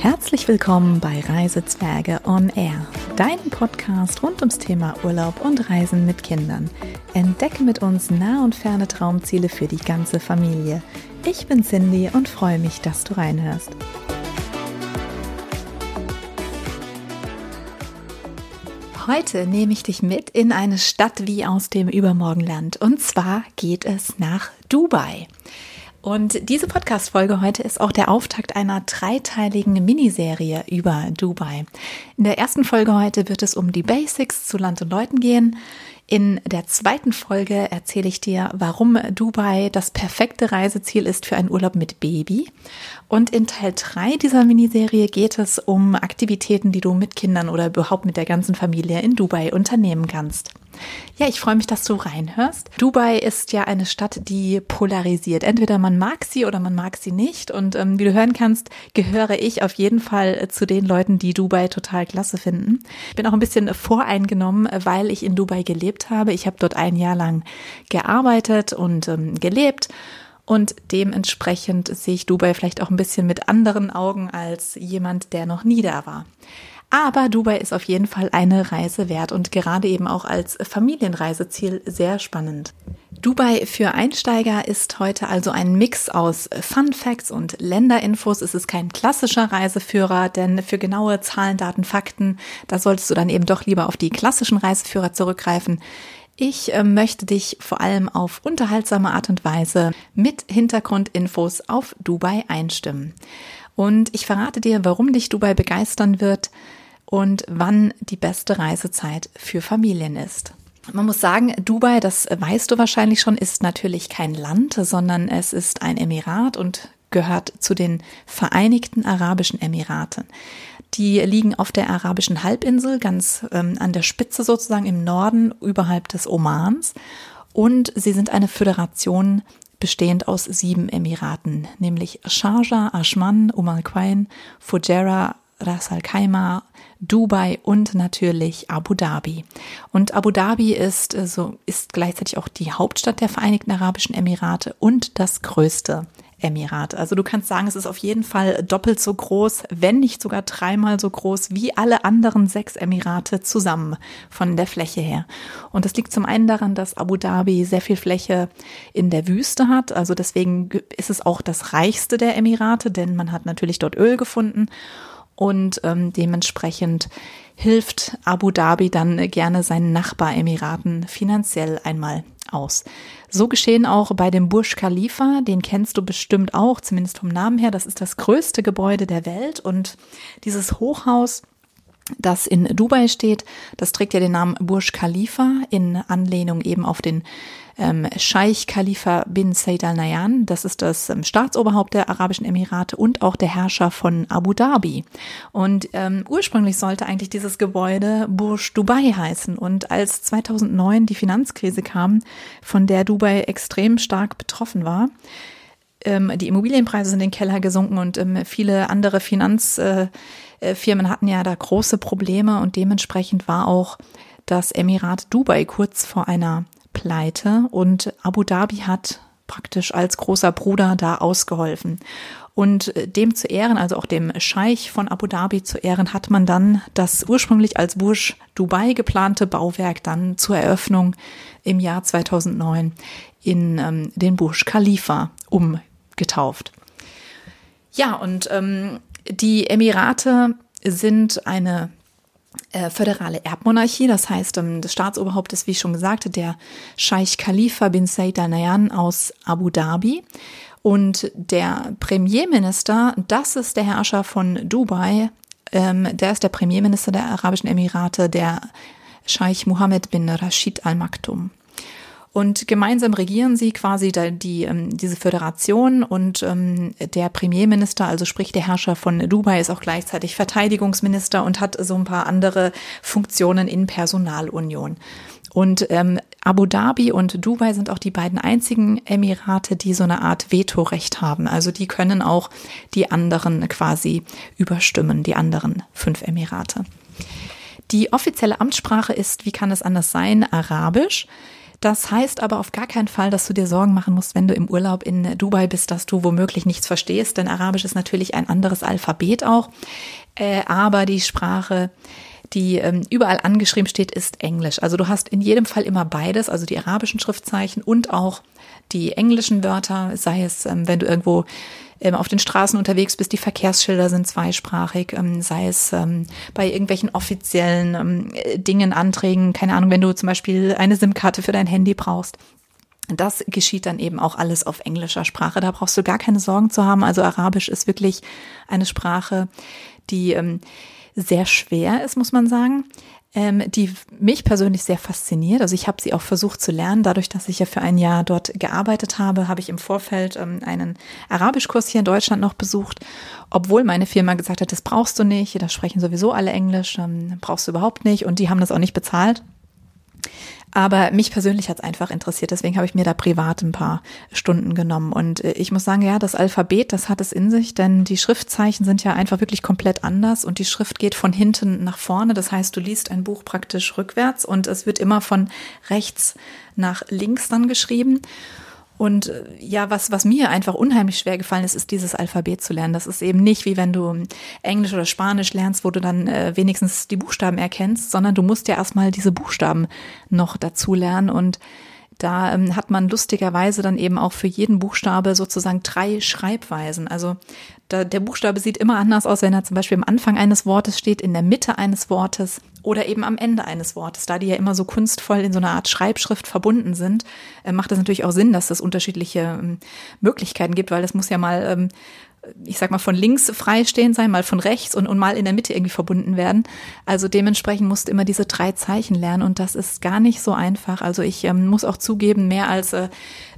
Herzlich willkommen bei Reisezwerge on Air, deinem Podcast rund ums Thema Urlaub und Reisen mit Kindern. Entdecke mit uns nah und ferne Traumziele für die ganze Familie. Ich bin Cindy und freue mich, dass du reinhörst. Heute nehme ich dich mit in eine Stadt wie aus dem Übermorgenland und zwar geht es nach Dubai. Und diese Podcast-Folge heute ist auch der Auftakt einer dreiteiligen Miniserie über Dubai. In der ersten Folge heute wird es um die Basics zu Land und Leuten gehen. In der zweiten Folge erzähle ich dir, warum Dubai das perfekte Reiseziel ist für einen Urlaub mit Baby. Und in Teil 3 dieser Miniserie geht es um Aktivitäten, die du mit Kindern oder überhaupt mit der ganzen Familie in Dubai unternehmen kannst. Ja, ich freue mich, dass du reinhörst. Dubai ist ja eine Stadt, die polarisiert. Entweder man mag sie oder man mag sie nicht. Und ähm, wie du hören kannst, gehöre ich auf jeden Fall zu den Leuten, die Dubai total klasse finden. Ich bin auch ein bisschen voreingenommen, weil ich in Dubai gelebt habe. Ich habe dort ein Jahr lang gearbeitet und ähm, gelebt. Und dementsprechend sehe ich Dubai vielleicht auch ein bisschen mit anderen Augen als jemand, der noch nie da war. Aber Dubai ist auf jeden Fall eine Reise wert und gerade eben auch als Familienreiseziel sehr spannend. Dubai für Einsteiger ist heute also ein Mix aus Fun Facts und Länderinfos. Es ist kein klassischer Reiseführer, denn für genaue Zahlen, Daten, Fakten, da solltest du dann eben doch lieber auf die klassischen Reiseführer zurückgreifen. Ich äh, möchte dich vor allem auf unterhaltsame Art und Weise mit Hintergrundinfos auf Dubai einstimmen. Und ich verrate dir, warum dich Dubai begeistern wird, und wann die beste Reisezeit für Familien ist. Man muss sagen, Dubai, das weißt du wahrscheinlich schon, ist natürlich kein Land, sondern es ist ein Emirat und gehört zu den Vereinigten Arabischen Emiraten. Die liegen auf der arabischen Halbinsel, ganz ähm, an der Spitze sozusagen im Norden, überhalb des Omans. Und sie sind eine Föderation bestehend aus sieben Emiraten, nämlich Sharjah, Ashman, Umm al-Quain, Fujairah, Ras Al Khaimah, Dubai und natürlich Abu Dhabi. Und Abu Dhabi ist äh, so ist gleichzeitig auch die Hauptstadt der Vereinigten Arabischen Emirate und das größte Emirat. Also du kannst sagen, es ist auf jeden Fall doppelt so groß, wenn nicht sogar dreimal so groß wie alle anderen sechs Emirate zusammen von der Fläche her. Und das liegt zum einen daran, dass Abu Dhabi sehr viel Fläche in der Wüste hat. Also deswegen ist es auch das reichste der Emirate, denn man hat natürlich dort Öl gefunden und ähm, dementsprechend hilft Abu Dhabi dann gerne seinen Nachbaremiraten finanziell einmal aus. So geschehen auch bei dem Burj Khalifa, den kennst du bestimmt auch, zumindest vom Namen her. Das ist das größte Gebäude der Welt und dieses Hochhaus das in Dubai steht, das trägt ja den Namen Burj Khalifa in Anlehnung eben auf den ähm, Scheich Khalifa bin Said Al Nahyan. Das ist das ähm, Staatsoberhaupt der Arabischen Emirate und auch der Herrscher von Abu Dhabi. Und ähm, ursprünglich sollte eigentlich dieses Gebäude Burj Dubai heißen. Und als 2009 die Finanzkrise kam, von der Dubai extrem stark betroffen war, ähm, die Immobilienpreise sind in den Keller gesunken und ähm, viele andere Finanzfirmen äh, hatten ja da große Probleme und dementsprechend war auch das Emirat Dubai kurz vor einer pleite und Abu Dhabi hat praktisch als großer Bruder da ausgeholfen. Und äh, dem zu Ehren, also auch dem Scheich von Abu Dhabi zu Ehren, hat man dann das ursprünglich als Burj Dubai geplante Bauwerk dann zur Eröffnung im Jahr 2009 in ähm, den Burj Khalifa umgetauft. Ja, und ähm, die Emirate sind eine äh, föderale Erbmonarchie, das heißt, ähm, das Staatsoberhaupt ist, wie ich schon gesagt, der Scheich Khalifa bin Said Al Nahyan aus Abu Dhabi. Und der Premierminister, das ist der Herrscher von Dubai, ähm, der ist der Premierminister der Arabischen Emirate, der Scheich Mohammed bin Rashid Al Maktoum. Und gemeinsam regieren sie quasi die, ähm, diese Föderation und ähm, der Premierminister, also sprich der Herrscher von Dubai, ist auch gleichzeitig Verteidigungsminister und hat so ein paar andere Funktionen in Personalunion. Und ähm, Abu Dhabi und Dubai sind auch die beiden einzigen Emirate, die so eine Art Vetorecht haben. Also die können auch die anderen quasi überstimmen, die anderen fünf Emirate. Die offizielle Amtssprache ist, wie kann es anders sein, Arabisch. Das heißt aber auf gar keinen Fall, dass du dir Sorgen machen musst, wenn du im Urlaub in Dubai bist, dass du womöglich nichts verstehst, denn Arabisch ist natürlich ein anderes Alphabet auch. Äh, aber die Sprache, die ähm, überall angeschrieben steht, ist Englisch. Also du hast in jedem Fall immer beides, also die arabischen Schriftzeichen und auch die englischen Wörter, sei es, ähm, wenn du irgendwo auf den Straßen unterwegs bist, die Verkehrsschilder sind zweisprachig, ähm, sei es ähm, bei irgendwelchen offiziellen ähm, Dingen, Anträgen, keine Ahnung, wenn du zum Beispiel eine SIM-Karte für dein Handy brauchst. Das geschieht dann eben auch alles auf englischer Sprache. Da brauchst du gar keine Sorgen zu haben. Also Arabisch ist wirklich eine Sprache, die ähm, sehr schwer ist, muss man sagen ähm, die mich persönlich sehr fasziniert. Also ich habe sie auch versucht zu lernen. Dadurch, dass ich ja für ein Jahr dort gearbeitet habe, habe ich im Vorfeld ähm, einen Arabischkurs hier in Deutschland noch besucht, obwohl meine Firma gesagt hat, das brauchst du nicht, da sprechen sowieso alle Englisch, ähm, brauchst du überhaupt nicht und die haben das auch nicht bezahlt. Aber mich persönlich hat es einfach interessiert, deswegen habe ich mir da privat ein paar Stunden genommen. Und äh, ich muss sagen, ja, das Alphabet, das hat es in sich, denn die Schriftzeichen sind ja einfach wirklich komplett anders und die Schrift geht von hinten nach vorne. Das heißt, du liest ein Buch praktisch rückwärts und es wird immer von rechts nach links dann geschrieben. Und äh, ja, was, was mir einfach unheimlich schwer gefallen ist, ist dieses Alphabet zu lernen. Das ist eben nicht wie wenn du Englisch oder Spanisch lernst, wo du dann äh, wenigstens die Buchstaben erkennst, sondern du musst ja erstmal diese Buchstaben noch dazu lernen und da ähm, hat man lustigerweise dann eben auch für jeden Buchstabe sozusagen drei Schreibweisen. Also da, der Buchstabe sieht immer anders aus, wenn er zum Beispiel am Anfang eines Wortes steht, in der Mitte eines Wortes oder eben am Ende eines Wortes. Da die ja immer so kunstvoll in so einer Art Schreibschrift verbunden sind, äh, macht es natürlich auch Sinn, dass es unterschiedliche ähm, Möglichkeiten gibt, weil es muss ja mal ähm, ich sag mal, von links freistehend sein, mal von rechts und, und mal in der Mitte irgendwie verbunden werden. Also dementsprechend musst du immer diese drei Zeichen lernen und das ist gar nicht so einfach. Also ich ähm, muss auch zugeben, mehr als äh,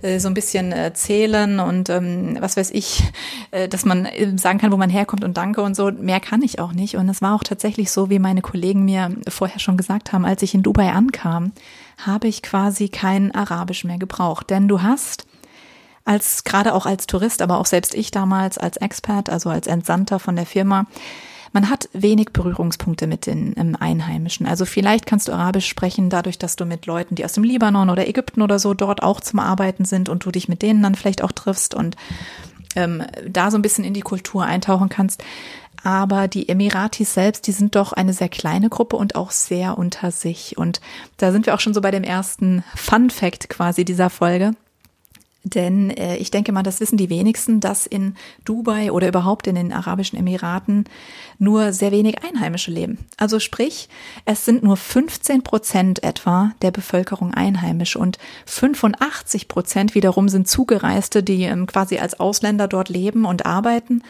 äh so ein bisschen äh, zählen und ähm, was weiß ich, äh, dass man äh, sagen kann, wo man herkommt und danke und so, mehr kann ich auch nicht. Und es war auch tatsächlich so, wie meine Kollegen mir vorher schon gesagt haben, als ich in Dubai ankam, habe ich quasi kein Arabisch mehr gebraucht. Denn du hast als gerade auch als Tourist, aber auch selbst ich damals als Expert, also als Entsandter von der Firma, man hat wenig Berührungspunkte mit den ähm, Einheimischen. Also vielleicht kannst du Arabisch sprechen, dadurch, dass du mit Leuten, die aus dem Libanon oder Ägypten oder so dort auch zum Arbeiten sind und du dich mit denen dann vielleicht auch triffst und ähm, da so ein bisschen in die Kultur eintauchen kannst. Aber die Emiratis selbst, die sind doch eine sehr kleine Gruppe und auch sehr unter sich. Und da sind wir auch schon so bei dem ersten Fun Fact quasi dieser Folge. Denn äh, ich denke mal, das wissen die wenigsten, dass in Dubai oder überhaupt in den Arabischen Emiraten nur sehr wenig Einheimische leben. Also sprich, es sind nur 15 Prozent etwa der Bevölkerung einheimisch und 85 Prozent wiederum sind Zugereiste, die ähm, quasi als Ausländer dort leben und arbeiten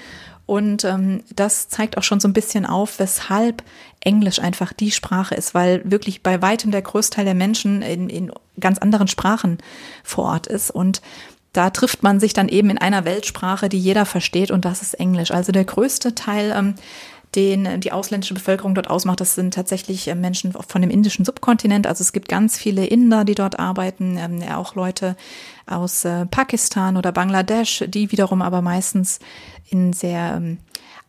und ähm, das zeigt auch schon so ein bisschen auf, weshalb Englisch einfach die Sprache ist, weil wirklich bei weitem der Großteil der Menschen in, in ganz anderen Sprachen vor Ort ist. Und da trifft man sich dann eben in einer Weltsprache, die jeder versteht, und das ist Englisch. Also der größte Teil ähm, den die ausländische Bevölkerung dort ausmacht. Das sind tatsächlich äh, Menschen von dem indischen Subkontinent. Also es gibt ganz viele Inder, die dort arbeiten, ähm, auch Leute aus äh, Pakistan oder Bangladesch, die wiederum aber meistens in sehr ähm,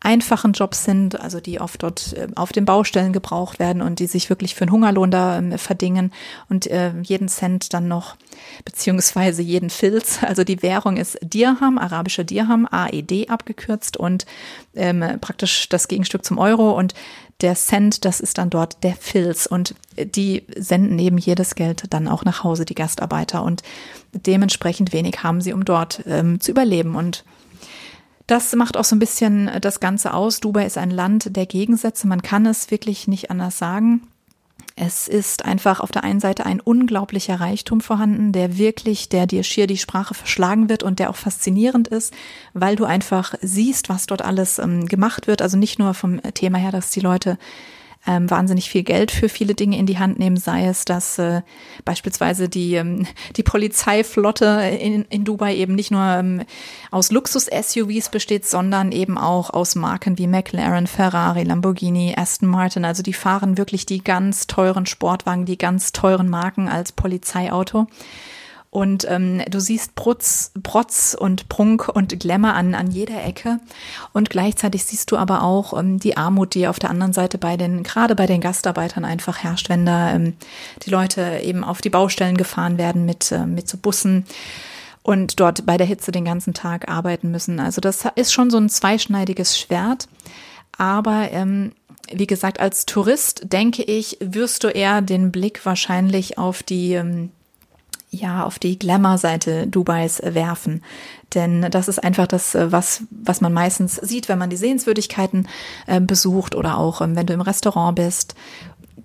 einfachen Jobs sind, also die oft dort äh, auf den Baustellen gebraucht werden und die sich wirklich für einen Hungerlohn da ähm, verdingen und äh, jeden Cent dann noch, beziehungsweise jeden Filz, also die Währung ist Dirham, arabischer Dirham, AED abgekürzt und ähm, praktisch das Gegenstück zum Euro und der Cent, das ist dann dort der Filz und die senden eben jedes Geld dann auch nach Hause, die Gastarbeiter und dementsprechend wenig haben sie, um dort ähm, zu überleben und das macht auch so ein bisschen das Ganze aus. Dubai ist ein Land der Gegensätze. Man kann es wirklich nicht anders sagen. Es ist einfach auf der einen Seite ein unglaublicher Reichtum vorhanden, der wirklich, der dir schier die Sprache verschlagen wird und der auch faszinierend ist, weil du einfach siehst, was dort alles ähm, gemacht wird. Also nicht nur vom Thema her, dass die Leute ähm, wahnsinnig viel Geld für viele Dinge in die Hand nehmen, sei es, dass äh, beispielsweise die, ähm, die Polizeiflotte in, in Dubai eben nicht nur ähm, aus Luxus-SUVs besteht, sondern eben auch aus Marken wie McLaren, Ferrari, Lamborghini, Aston Martin. Also die fahren wirklich die ganz teuren Sportwagen, die ganz teuren Marken als Polizeiauto. Und ähm, du siehst Prutz, Protz und Prunk und Glamour an, an jeder Ecke. Und gleichzeitig siehst du aber auch ähm, die Armut, die auf der anderen Seite bei den, gerade bei den Gastarbeitern einfach herrscht, wenn da ähm, die Leute eben auf die Baustellen gefahren werden mit, äh, mit so Bussen und dort bei der Hitze den ganzen Tag arbeiten müssen. Also das ist schon so ein zweischneidiges Schwert. Aber ähm, wie gesagt, als Tourist denke ich, wirst du eher den Blick wahrscheinlich auf die ähm, ja, auf die Glamour-Seite Dubais werfen. Denn das ist einfach das, äh, was, was man meistens sieht, wenn man die Sehenswürdigkeiten äh, besucht oder auch ähm, wenn du im Restaurant bist.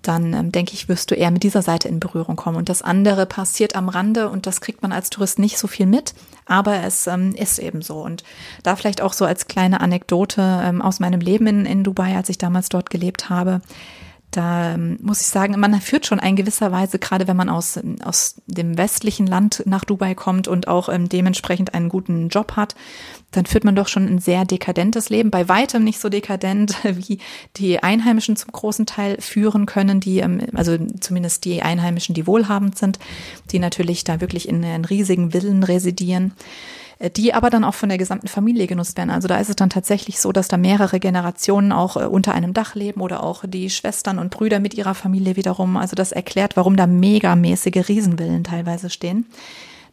Dann ähm, denke ich, wirst du eher mit dieser Seite in Berührung kommen. Und das andere passiert am Rande und das kriegt man als Tourist nicht so viel mit, aber es ähm, ist eben so. Und da vielleicht auch so als kleine Anekdote ähm, aus meinem Leben in, in Dubai, als ich damals dort gelebt habe da ähm, muss ich sagen, man führt schon in gewisser Weise, gerade wenn man aus, aus dem westlichen Land nach Dubai kommt und auch ähm, dementsprechend einen guten Job hat, dann führt man doch schon ein sehr dekadentes Leben. Bei weitem nicht so dekadent, wie die Einheimischen zum großen Teil führen können, die, ähm, also zumindest die Einheimischen, die wohlhabend sind, die natürlich da wirklich in, in riesigen Villen residieren. Die aber dann auch von der gesamten Familie genutzt werden. Also da ist es dann tatsächlich so, dass da mehrere Generationen auch äh, unter einem Dach leben oder auch die Schwestern und Brüder mit ihrer Familie wiederum. Also das erklärt, warum da megamäßige Riesenvillen teilweise stehen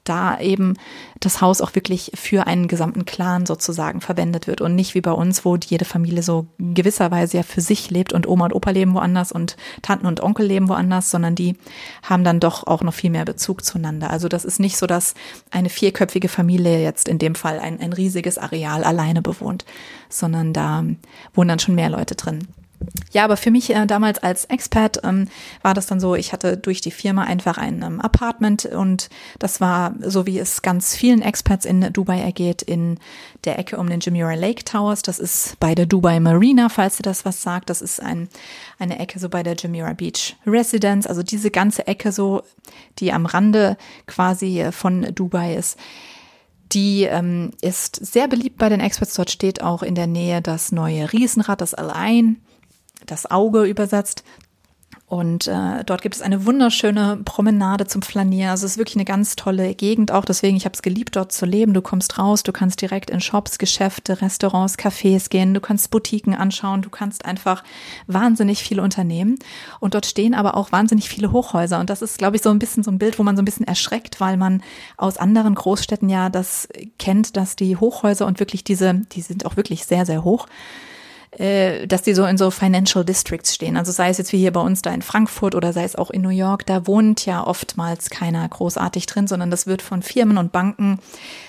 da eben das Haus auch wirklich für einen gesamten Clan sozusagen verwendet wird und nicht wie bei uns, wo jede Familie so gewisserweise ja für sich lebt und Oma und Opa leben woanders und Tanten und Onkel leben woanders, sondern die haben dann doch auch noch viel mehr Bezug zueinander. Also das ist nicht so, dass eine vierköpfige Familie jetzt in dem Fall ein, ein riesiges Areal alleine bewohnt, sondern da wohnen dann schon mehr Leute drin. Ja, aber für mich äh, damals als Expert ähm, war das dann so, ich hatte durch die Firma einfach ein ähm, Apartment und das war so, wie es ganz vielen Experts in Dubai ergeht, in der Ecke um den Jumeirah Lake Towers. Das ist bei der Dubai Marina, falls ihr das was sagt. Das ist ein, eine Ecke so bei der Jumeirah Beach Residence. Also diese ganze Ecke so, die am Rande quasi äh, von Dubai ist. Die ähm, ist sehr beliebt bei den Experts. Dort steht auch in der Nähe das neue Riesenrad, das Al-Ain das Auge übersetzt. Und äh, dort gibt es eine wunderschöne Promenade zum Flanieren. Also es ist wirklich eine ganz tolle Gegend auch. Deswegen, ich habe es geliebt, dort zu leben. Du kommst raus, du kannst direkt in Shops, Geschäfte, Restaurants, Cafés gehen. Du kannst Boutiquen anschauen. Du kannst einfach wahnsinnig viele unternehmen. Und dort stehen aber auch wahnsinnig viele Hochhäuser. Und das ist, glaube ich, so ein bisschen so ein Bild, wo man so ein bisschen erschreckt, weil man aus anderen Großstädten ja das kennt, dass die Hochhäuser und wirklich diese, die sind auch wirklich sehr, sehr hoch dass die so in so Financial Districts stehen. Also sei es jetzt wie hier bei uns da in Frankfurt oder sei es auch in New York, da wohnt ja oftmals keiner großartig drin, sondern das wird von Firmen und Banken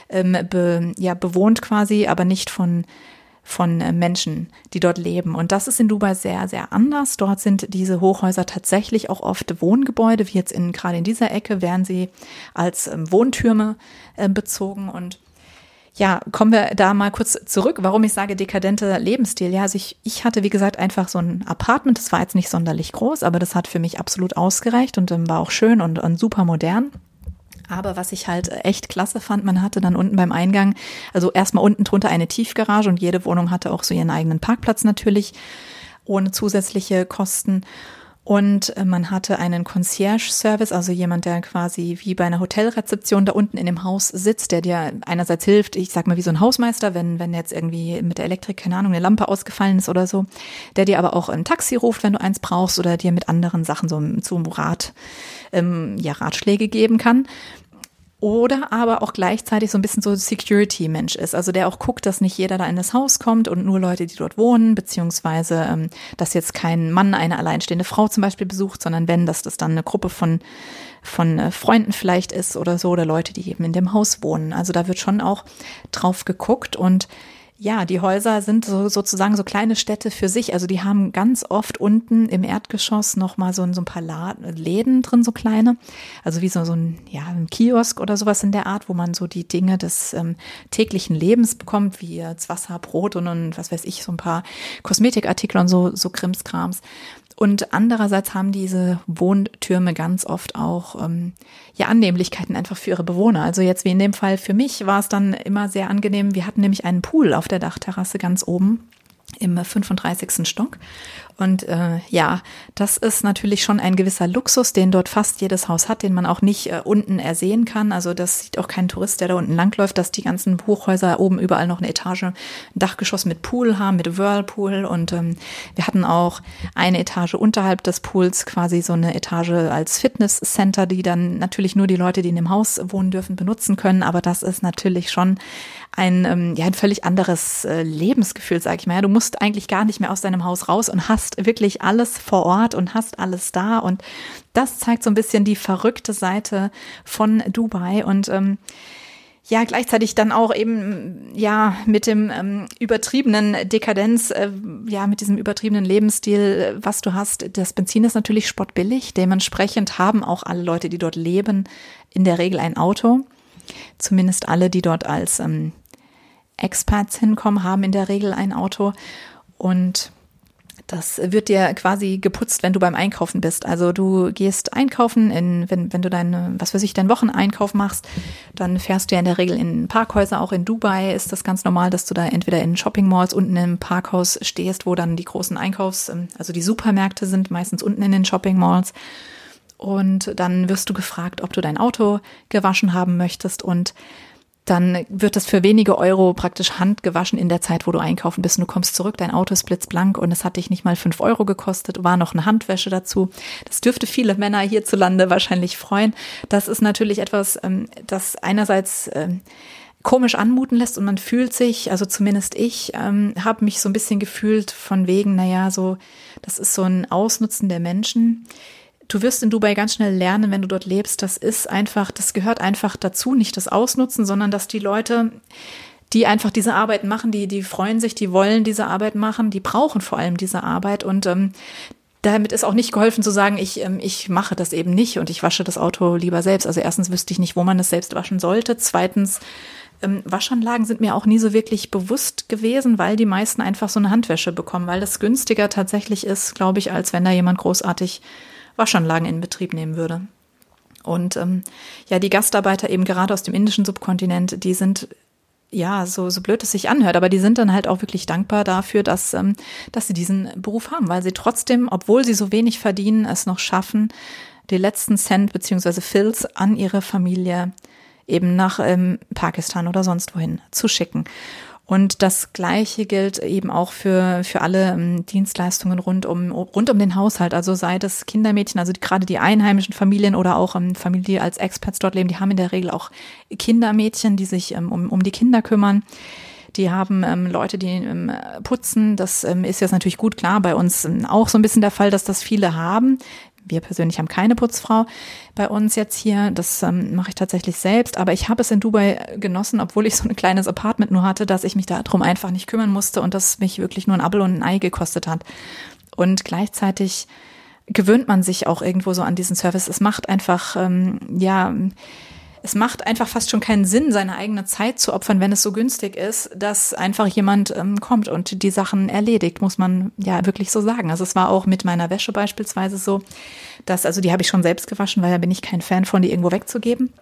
ähm, be, ja, bewohnt quasi, aber nicht von von äh, Menschen, die dort leben. Und das ist in Dubai sehr, sehr anders. Dort sind diese Hochhäuser tatsächlich auch oft Wohngebäude, wie jetzt in, gerade in dieser Ecke werden sie als ähm, Wohntürme äh, bezogen und ja, kommen wir da mal kurz zurück, warum ich sage dekadente Lebensstil. Ja, also ich, ich hatte, wie gesagt, einfach so ein Apartment, das war jetzt nicht sonderlich groß, aber das hat für mich absolut ausgereicht und ähm, war auch schön und, und super modern. Aber was ich halt echt klasse fand, man hatte dann unten beim Eingang, also erstmal unten drunter eine Tiefgarage und jede Wohnung hatte auch so ihren eigenen Parkplatz natürlich, ohne zusätzliche Kosten. Und äh, man hatte einen Concierge-Service, also jemand, der quasi wie bei einer Hotelrezeption da unten in dem Haus sitzt, der dir einerseits hilft, ich sag mal wie so ein Hausmeister, wenn, wenn jetzt irgendwie mit der Elektrik, keine Ahnung, eine Lampe ausgefallen ist oder so, der dir aber auch ein Taxi ruft, wenn du eins brauchst oder dir mit anderen Sachen so zum Rat, ähm, ja, Ratschläge geben kann oder aber auch gleichzeitig so ein bisschen so Security-Mensch ist, also der auch guckt, dass nicht jeder da in das Haus kommt und nur Leute, die dort wohnen, beziehungsweise ähm, dass jetzt kein Mann eine alleinstehende Frau zum Beispiel besucht, sondern wenn, dass das dann eine Gruppe von von äh, Freunden vielleicht ist oder so oder Leute, die eben in dem Haus wohnen. Also da wird schon auch drauf geguckt und ja, die Häuser sind so, sozusagen so kleine Städte für sich. Also die haben ganz oft unten im Erdgeschoss noch mal so, so ein paar Läden drin, so kleine. Also wie so, so ein, ja, ein Kiosk oder sowas in der Art, wo man so die Dinge des ähm, täglichen Lebens bekommt, wie jetzt Wasser, Brot und, und was weiß ich, so ein paar Kosmetikartikel und so, so Krimskrams. Und andererseits haben diese Wohntürme ganz oft auch ähm, ja Annehmlichkeiten einfach für ihre Bewohner. Also jetzt wie in dem Fall für mich war es dann immer sehr angenehm. Wir hatten nämlich einen Pool auf der Dachterrasse ganz oben im 35. Stock. Und äh, ja, das ist natürlich schon ein gewisser Luxus, den dort fast jedes Haus hat, den man auch nicht äh, unten ersehen kann. Also das sieht auch kein Tourist, der da unten langläuft, dass die ganzen Hochhäuser oben überall noch eine Etage, ein Dachgeschoss mit Pool haben, mit Whirlpool. Und ähm, wir hatten auch eine Etage unterhalb des Pools, quasi so eine Etage als Fitnesscenter, die dann natürlich nur die Leute, die in dem Haus wohnen dürfen, benutzen können. Aber das ist natürlich schon ein, ähm, ja, ein völlig anderes äh, Lebensgefühl, sag ich mal. Ja, du musst eigentlich gar nicht mehr aus deinem Haus raus und hast wirklich alles vor Ort und hast alles da. Und das zeigt so ein bisschen die verrückte Seite von Dubai. Und ähm, ja, gleichzeitig dann auch eben, ja, mit dem ähm, übertriebenen Dekadenz, äh, ja, mit diesem übertriebenen Lebensstil, was du hast. Das Benzin ist natürlich spottbillig. Dementsprechend haben auch alle Leute, die dort leben, in der Regel ein Auto. Zumindest alle, die dort als ähm, Expats hinkommen, haben in der Regel ein Auto und das wird dir quasi geputzt, wenn du beim Einkaufen bist. Also du gehst einkaufen, in, wenn, wenn du deine, was weiß ich, deinen Wocheneinkauf machst, dann fährst du ja in der Regel in Parkhäuser. Auch in Dubai ist das ganz normal, dass du da entweder in Shopping Malls unten im Parkhaus stehst, wo dann die großen Einkaufs-, ähm, also die Supermärkte sind, meistens unten in den Shopping Malls. Und dann wirst du gefragt, ob du dein Auto gewaschen haben möchtest und dann wird das für wenige Euro praktisch handgewaschen in der Zeit, wo du einkaufen bist. Und du kommst zurück, dein Auto ist blitzblank und es hat dich nicht mal fünf Euro gekostet, war noch eine Handwäsche dazu. Das dürfte viele Männer hierzulande wahrscheinlich freuen. Das ist natürlich etwas, ähm, das einerseits ähm, komisch anmuten lässt und man fühlt sich, also zumindest ich, ähm, habe mich so ein bisschen gefühlt von wegen, naja, so, das ist so ein Ausnutzen der Menschen du wirst in Dubai ganz schnell lernen, wenn du dort lebst. Das ist einfach, das gehört einfach dazu, nicht das Ausnutzen, sondern dass die Leute, die einfach diese Arbeit machen, die, die freuen sich, die wollen diese Arbeit machen, die brauchen vor allem diese Arbeit und ähm, damit ist auch nicht geholfen zu sagen, ich, ähm, ich mache das eben nicht und ich wasche das Auto lieber selbst. Also erstens wüsste ich nicht, wo man es selbst waschen sollte. Zweitens, ähm, Waschanlagen sind mir auch nie so wirklich bewusst gewesen, weil die meisten einfach so eine Handwäsche bekommen, weil das günstiger tatsächlich ist, glaube ich, als wenn da jemand großartig Waschanlagen in Betrieb nehmen würde. Und ähm, ja, die Gastarbeiter eben gerade aus dem indischen Subkontinent, die sind ja, so, so blöd es sich anhört, aber die sind dann halt auch wirklich dankbar dafür, dass, ähm, dass sie diesen Beruf haben, weil sie trotzdem, obwohl sie so wenig verdienen, es noch schaffen, die letzten Cent beziehungsweise Fills an ihre Familie eben nach ähm, Pakistan oder sonst wohin zu schicken. Und das Gleiche gilt eben auch für, für alle ähm, Dienstleistungen rund um, rund um den Haushalt. Also sei das Kindermädchen, also gerade die einheimischen Familien oder auch ähm, Familien, die als Expats dort leben, die haben in der Regel auch Kindermädchen, die sich ähm, um, um die Kinder kümmern. Die haben ähm, Leute, die ähm, putzen. Das ähm, ist jetzt natürlich gut klar bei uns auch so ein bisschen der Fall, dass das viele haben. Wir persönlich haben keine Putzfrau bei uns jetzt hier. Das ähm, mache ich tatsächlich selbst. Aber ich habe es in Dubai genossen, obwohl ich so ein kleines Apartment nur hatte, dass ich mich darum einfach nicht kümmern musste und das mich wirklich nur ein Apfel und ein Ei gekostet hat. Und gleichzeitig gewöhnt man sich auch irgendwo so an diesen Service. Es macht einfach, ähm, ja, es macht einfach fast schon keinen Sinn, seine eigene Zeit zu opfern, wenn es so günstig ist, dass einfach jemand ähm, kommt und die Sachen erledigt, muss man ja wirklich so sagen. Also es war auch mit meiner Wäsche beispielsweise so, dass, also die habe ich schon selbst gewaschen, weil da bin ich kein Fan von, die irgendwo wegzugeben.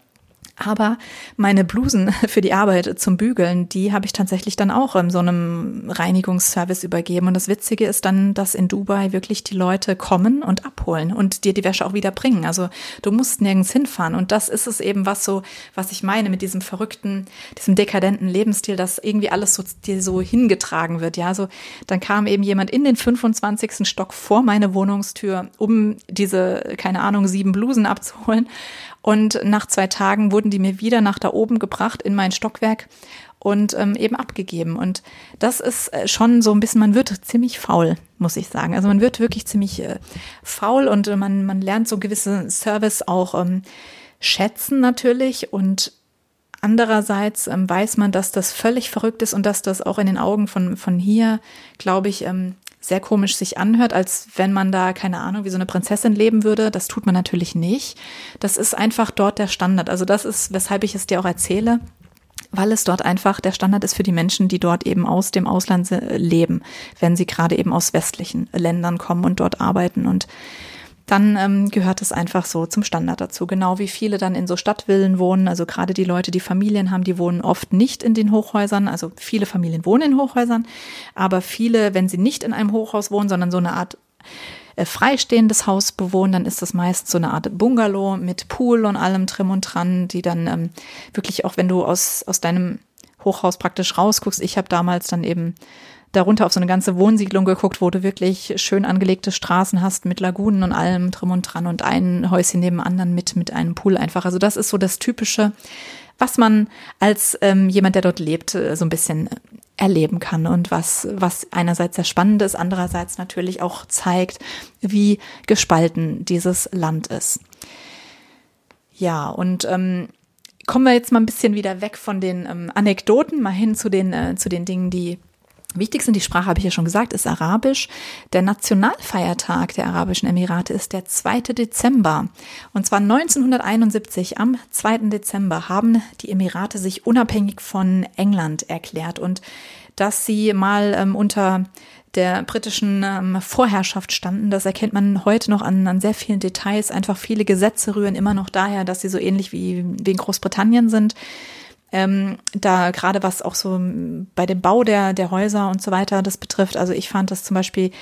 Aber meine Blusen für die Arbeit zum Bügeln, die habe ich tatsächlich dann auch in so einem Reinigungsservice übergeben. Und das Witzige ist dann, dass in Dubai wirklich die Leute kommen und abholen und dir die Wäsche auch wieder bringen. Also du musst nirgends hinfahren. Und das ist es eben, was so, was ich meine mit diesem verrückten, diesem dekadenten Lebensstil, dass irgendwie alles so dir so hingetragen wird. Ja, so dann kam eben jemand in den 25. Stock vor meine Wohnungstür, um diese, keine Ahnung, sieben Blusen abzuholen. Und nach zwei Tagen wurden die mir wieder nach da oben gebracht in mein Stockwerk und ähm, eben abgegeben. Und das ist äh, schon so ein bisschen, man wird ziemlich faul, muss ich sagen. Also man wird wirklich ziemlich äh, faul und äh, man, man lernt so gewisse Service auch ähm, schätzen natürlich und Andererseits ähm, weiß man, dass das völlig verrückt ist und dass das auch in den Augen von, von hier, glaube ich, ähm, sehr komisch sich anhört, als wenn man da, keine Ahnung, wie so eine Prinzessin leben würde. Das tut man natürlich nicht. Das ist einfach dort der Standard. Also das ist, weshalb ich es dir auch erzähle, weil es dort einfach der Standard ist für die Menschen, die dort eben aus dem Ausland leben, wenn sie gerade eben aus westlichen Ländern kommen und dort arbeiten und dann ähm, gehört es einfach so zum Standard dazu. Genau wie viele dann in so Stadtvillen wohnen. Also gerade die Leute, die Familien haben, die wohnen oft nicht in den Hochhäusern. Also viele Familien wohnen in Hochhäusern, aber viele, wenn sie nicht in einem Hochhaus wohnen, sondern so eine Art äh, freistehendes Haus bewohnen, dann ist das meist so eine Art Bungalow mit Pool und allem drin und dran, die dann ähm, wirklich auch, wenn du aus, aus deinem Hochhaus praktisch rausguckst, ich habe damals dann eben darunter auf so eine ganze Wohnsiedlung geguckt, wo du wirklich schön angelegte Straßen hast mit Lagunen und allem drum und dran und ein Häuschen neben anderen mit, mit einem Pool einfach. Also das ist so das Typische, was man als ähm, jemand, der dort lebt, äh, so ein bisschen erleben kann und was, was einerseits sehr spannend ist, andererseits natürlich auch zeigt, wie gespalten dieses Land ist. Ja, und ähm, kommen wir jetzt mal ein bisschen wieder weg von den ähm, Anekdoten, mal hin zu den, äh, zu den Dingen, die Wichtig sind, die Sprache habe ich ja schon gesagt, ist Arabisch. Der Nationalfeiertag der Arabischen Emirate ist der 2. Dezember. Und zwar 1971, am 2. Dezember, haben die Emirate sich unabhängig von England erklärt und dass sie mal ähm, unter der britischen ähm, Vorherrschaft standen. Das erkennt man heute noch an, an sehr vielen Details. Einfach viele Gesetze rühren immer noch daher, dass sie so ähnlich wie, wie in Großbritannien sind ähm, da gerade was auch so bei dem Bau der, der Häuser und so weiter das betrifft. Also ich fand das zum Beispiel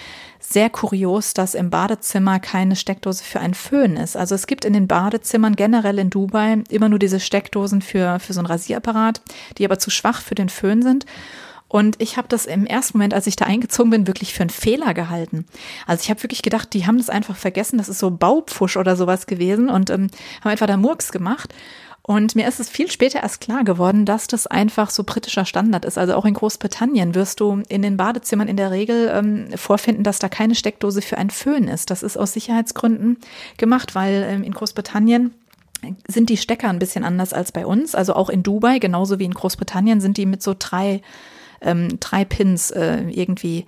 sehr kurios, dass im Badezimmer keine Steckdose für einen Föhn ist. Also es gibt in den Badezimmern generell in Dubai immer nur diese Steckdosen für, für so ein Rasierapparat, die aber zu schwach für den Föhn sind. Und ich habe das im ersten Moment, als ich da eingezogen bin, wirklich für einen Fehler gehalten. Also ich habe wirklich gedacht, die haben das einfach vergessen, das ist so Baupfusch oder sowas gewesen und ähm, haben einfach da Murks gemacht. Und mir ist es viel später erst klar geworden, dass das einfach so britischer Standard ist. Also auch in Großbritannien wirst du in den Badezimmern in der Regel ähm, vorfinden, dass da keine Steckdose für einen Föhn ist. Das ist aus Sicherheitsgründen gemacht, weil ähm, in Großbritannien sind die Stecker ein bisschen anders als bei uns. Also auch in Dubai, genauso wie in Großbritannien, sind die mit so drei, ähm, drei Pins äh, irgendwie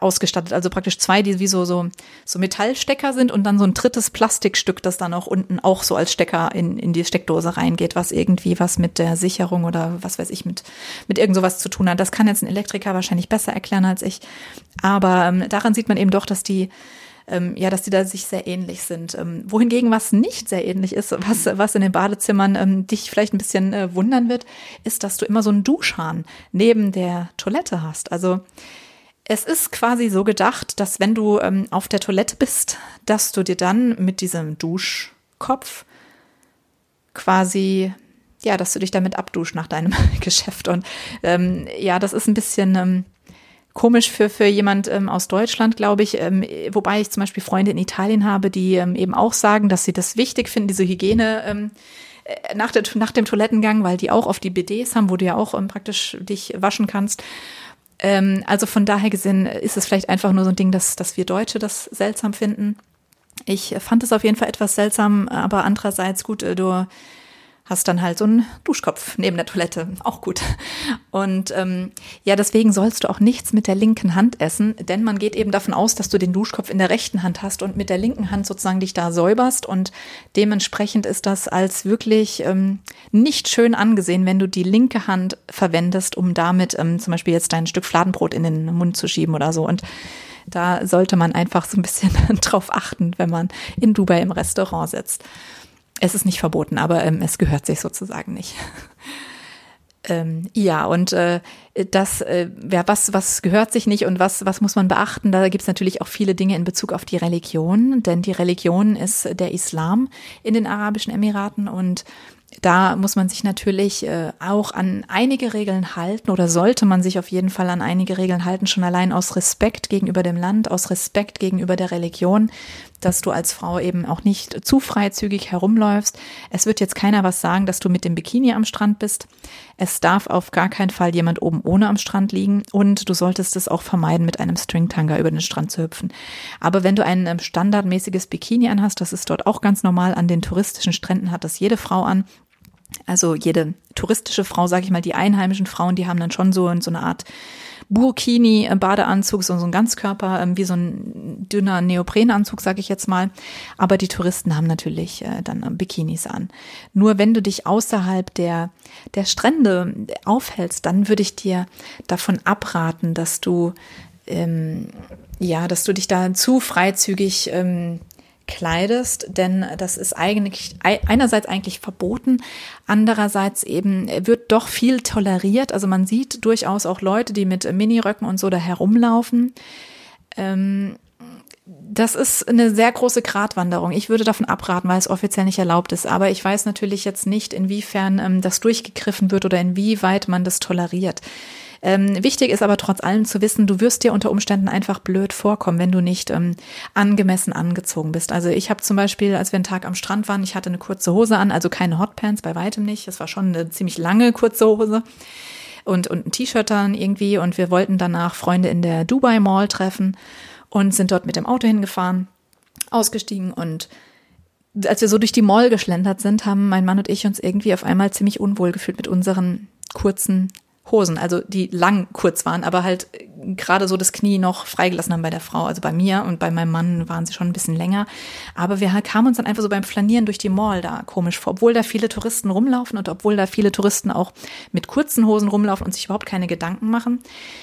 ausgestattet. Also praktisch zwei, die wie so, so, so Metallstecker sind und dann so ein drittes Plastikstück, das dann auch unten auch so als Stecker in, in die Steckdose reingeht, was irgendwie was mit der Sicherung oder was weiß ich, mit, mit irgend sowas zu tun hat. Das kann jetzt ein Elektriker wahrscheinlich besser erklären als ich. Aber ähm, daran sieht man eben doch, dass die ähm, ja, dass die da sich sehr ähnlich sind. Ähm, wohingegen was nicht sehr ähnlich ist, was, was in den Badezimmern ähm, dich vielleicht ein bisschen äh, wundern wird, ist, dass du immer so einen Duschhahn neben der Toilette hast. Also es ist quasi so gedacht, dass wenn du ähm, auf der Toilette bist, dass du dir dann mit diesem Duschkopf quasi, ja, dass du dich damit abduschst nach deinem Geschäft. Und ähm, ja, das ist ein bisschen ähm, komisch für, für jemand ähm, aus Deutschland, glaube ich. Ähm, wobei ich zum Beispiel Freunde in Italien habe, die ähm, eben auch sagen, dass sie das wichtig finden, diese Hygiene. Äh, nach, der, nach dem Toilettengang, weil die auch auf die BDs haben, wo du ja auch praktisch dich waschen kannst. Ähm, also von daher gesehen ist es vielleicht einfach nur so ein Ding, dass, dass wir Deutsche das seltsam finden. Ich fand es auf jeden Fall etwas seltsam, aber andererseits gut, äh, du hast dann halt so einen Duschkopf neben der Toilette. Auch gut. Und ähm, ja, deswegen sollst du auch nichts mit der linken Hand essen, denn man geht eben davon aus, dass du den Duschkopf in der rechten Hand hast und mit der linken Hand sozusagen dich da säuberst. Und dementsprechend ist das als wirklich ähm, nicht schön angesehen, wenn du die linke Hand verwendest, um damit ähm, zum Beispiel jetzt dein Stück Fladenbrot in den Mund zu schieben oder so. Und da sollte man einfach so ein bisschen drauf achten, wenn man in Dubai im Restaurant sitzt. Es ist nicht verboten, aber ähm, es gehört sich sozusagen nicht. ähm, ja, und äh, das, äh, ja, was, was gehört sich nicht und was, was muss man beachten? Da gibt es natürlich auch viele Dinge in Bezug auf die Religion, denn die Religion ist der Islam in den Arabischen Emiraten und da muss man sich natürlich äh, auch an einige Regeln halten oder sollte man sich auf jeden Fall an einige Regeln halten, schon allein aus Respekt gegenüber dem Land, aus Respekt gegenüber der Religion, dass du als Frau eben auch nicht zu freizügig herumläufst. Es wird jetzt keiner was sagen, dass du mit dem Bikini am Strand bist. Es darf auf gar keinen Fall jemand oben ohne am Strand liegen und du solltest es auch vermeiden, mit einem Stringtanga über den Strand zu hüpfen. Aber wenn du ein ähm, standardmäßiges Bikini anhast, das ist dort auch ganz normal, an den touristischen Stränden hat das jede Frau an, also jede touristische Frau, sage ich mal, die einheimischen Frauen, die haben dann schon so, so eine Art Burkini, äh, Badeanzug, so, so ein Ganzkörper, ähm, wie so ein dünner Neoprenanzug, sage ich jetzt mal. Aber die Touristen haben natürlich äh, dann äh, Bikinis an. Nur wenn du dich außerhalb der, der Strände aufhältst, dann würde ich dir davon abraten, dass du ähm, ja, dass du dich da zu freizügig ähm, kleidest, denn das ist eigentlich einerseits eigentlich verboten, andererseits eben wird doch viel toleriert. Also man sieht durchaus auch Leute, die mit Miniröcken und so da herumlaufen. Ähm, das ist eine sehr große Gratwanderung. Ich würde davon abraten, weil es offiziell nicht erlaubt ist. Aber ich weiß natürlich jetzt nicht, inwiefern ähm, das durchgegriffen wird oder inwieweit man das toleriert. Ähm, wichtig ist aber trotz allem zu wissen, du wirst dir unter Umständen einfach blöd vorkommen, wenn du nicht ähm, angemessen angezogen bist. Also ich habe zum Beispiel, als wir einen Tag am Strand waren, ich hatte eine kurze Hose an, also keine Hotpants, bei weitem nicht. Das war schon eine ziemlich lange kurze Hose und, und ein T-Shirt dann irgendwie. Und wir wollten danach Freunde in der Dubai Mall treffen und sind dort mit dem Auto hingefahren, ausgestiegen und als wir so durch die Mall geschlendert sind, haben mein Mann und ich uns irgendwie auf einmal ziemlich unwohl gefühlt mit unseren kurzen Hosen, also die lang kurz waren, aber halt gerade so das Knie noch freigelassen haben bei der Frau. Also bei mir und bei meinem Mann waren sie schon ein bisschen länger. Aber wir kamen uns dann einfach so beim Flanieren durch die Mall da komisch vor, obwohl da viele Touristen rumlaufen und obwohl da viele Touristen auch mit kurzen Hosen rumlaufen und sich überhaupt keine Gedanken machen.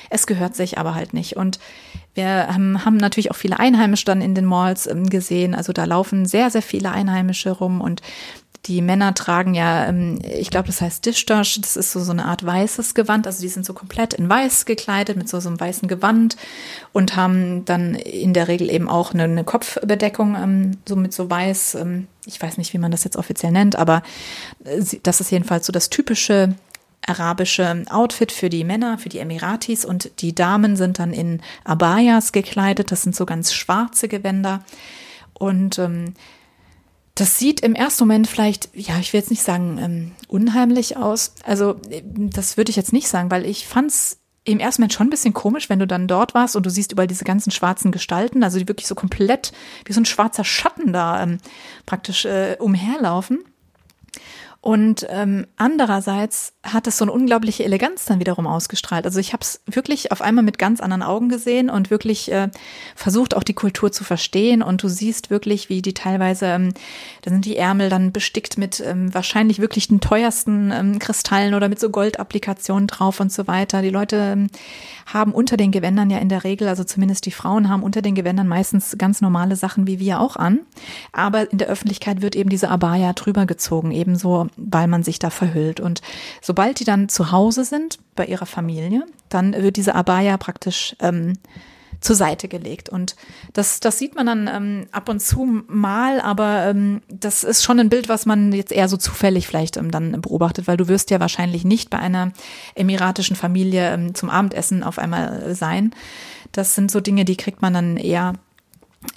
Es gehört sich aber halt nicht. Und wir haben natürlich auch viele Einheimische dann in den Malls ähm, gesehen. Also da laufen sehr, sehr viele Einheimische rum und die Männer tragen ja, ähm, ich glaube, das heißt Dishdash, das ist so, so eine Art weißes Gewand, also die sind so komplett in weiß gekleidet mit so, so einem weißen Gewand und haben dann in der Regel eben auch eine, eine Kopfbedeckung, ähm, so mit so weiß, ähm, ich weiß nicht, wie man das jetzt offiziell nennt, aber äh, das ist jedenfalls so das typische arabische Outfit für die Männer, für die Emiratis und die Damen sind dann in Abayas gekleidet. Das sind so ganz schwarze Gewänder. Und ähm, das sieht im ersten Moment vielleicht, ja, ich will jetzt nicht sagen ähm, unheimlich aus. Also das würde ich jetzt nicht sagen, weil ich fand's im ersten Moment schon ein bisschen komisch, wenn du dann dort warst und du siehst überall diese ganzen schwarzen Gestalten, also die wirklich so komplett wie so ein schwarzer Schatten da ähm, praktisch äh, umherlaufen. Und ähm, andererseits hat es so eine unglaubliche Eleganz dann wiederum ausgestrahlt. Also ich habe es wirklich auf einmal mit ganz anderen Augen gesehen und wirklich äh, versucht, auch die Kultur zu verstehen. Und du siehst wirklich, wie die teilweise, ähm, da sind die Ärmel dann bestickt mit ähm, wahrscheinlich wirklich den teuersten ähm, Kristallen oder mit so Goldapplikationen drauf und so weiter. Die Leute ähm, haben unter den Gewändern ja in der Regel, also zumindest die Frauen haben unter den Gewändern meistens ganz normale Sachen wie wir auch an. Aber in der Öffentlichkeit wird eben diese Abaya drüber gezogen, ebenso weil man sich da verhüllt. Und sobald die dann zu Hause sind, bei ihrer Familie, dann wird diese Abaya praktisch ähm, zur Seite gelegt. Und das, das sieht man dann ähm, ab und zu mal, aber ähm, das ist schon ein Bild, was man jetzt eher so zufällig vielleicht ähm, dann beobachtet, weil du wirst ja wahrscheinlich nicht bei einer emiratischen Familie ähm, zum Abendessen auf einmal sein. Das sind so Dinge, die kriegt man dann eher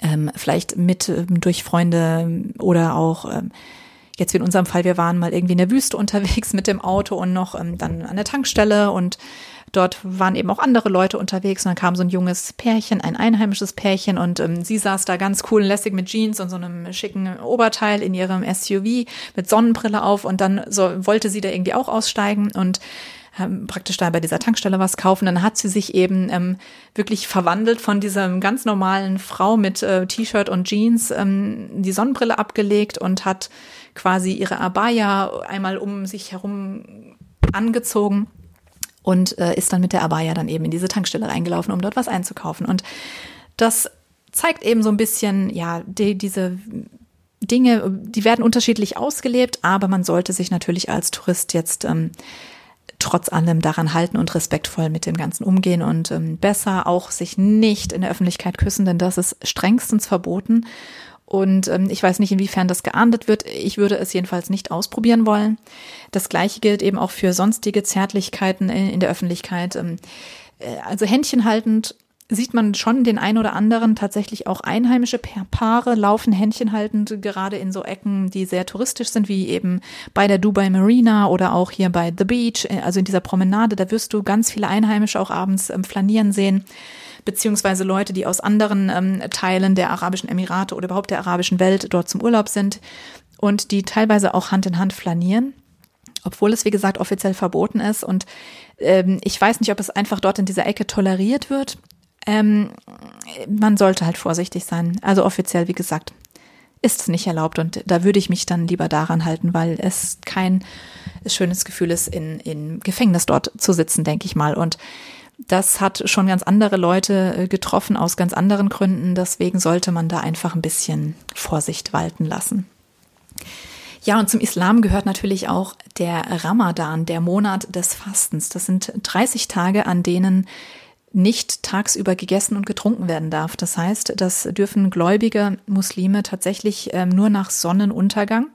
ähm, vielleicht mit ähm, durch Freunde oder auch ähm, jetzt wie in unserem Fall, wir waren mal irgendwie in der Wüste unterwegs mit dem Auto und noch ähm, dann an der Tankstelle und dort waren eben auch andere Leute unterwegs und dann kam so ein junges Pärchen, ein einheimisches Pärchen und ähm, sie saß da ganz cool und lässig mit Jeans und so einem schicken Oberteil in ihrem SUV mit Sonnenbrille auf und dann so wollte sie da irgendwie auch aussteigen und praktisch da bei dieser Tankstelle was kaufen. Dann hat sie sich eben ähm, wirklich verwandelt von dieser ganz normalen Frau mit äh, T-Shirt und Jeans, ähm, die Sonnenbrille abgelegt und hat quasi ihre Abaya einmal um sich herum angezogen und äh, ist dann mit der Abaya dann eben in diese Tankstelle reingelaufen, um dort was einzukaufen. Und das zeigt eben so ein bisschen, ja, die, diese Dinge, die werden unterschiedlich ausgelebt, aber man sollte sich natürlich als Tourist jetzt ähm, trotz allem daran halten und respektvoll mit dem Ganzen umgehen und ähm, besser auch sich nicht in der Öffentlichkeit küssen, denn das ist strengstens verboten. Und ähm, ich weiß nicht, inwiefern das geahndet wird. Ich würde es jedenfalls nicht ausprobieren wollen. Das gleiche gilt eben auch für sonstige Zärtlichkeiten in, in der Öffentlichkeit. Ähm, äh, also Händchen haltend sieht man schon den ein oder anderen tatsächlich auch einheimische Paare laufen Händchen haltend gerade in so Ecken, die sehr touristisch sind, wie eben bei der Dubai Marina oder auch hier bei The Beach, äh, also in dieser Promenade. Da wirst du ganz viele Einheimische auch abends ähm, flanieren sehen beziehungsweise Leute, die aus anderen ähm, Teilen der Arabischen Emirate oder überhaupt der arabischen Welt dort zum Urlaub sind und die teilweise auch Hand in Hand flanieren, obwohl es, wie gesagt, offiziell verboten ist. Und ähm, ich weiß nicht, ob es einfach dort in dieser Ecke toleriert wird. Ähm, man sollte halt vorsichtig sein. Also offiziell, wie gesagt, ist es nicht erlaubt und da würde ich mich dann lieber daran halten, weil es kein schönes Gefühl ist, in, in Gefängnis dort zu sitzen, denke ich mal. Und das hat schon ganz andere Leute äh, getroffen aus ganz anderen Gründen. Deswegen sollte man da einfach ein bisschen Vorsicht walten lassen. Ja, und zum Islam gehört natürlich auch der Ramadan, der Monat des Fastens. Das sind 30 Tage, an denen nicht tagsüber gegessen und getrunken werden darf. Das heißt, das dürfen gläubige Muslime tatsächlich ähm, nur nach Sonnenuntergang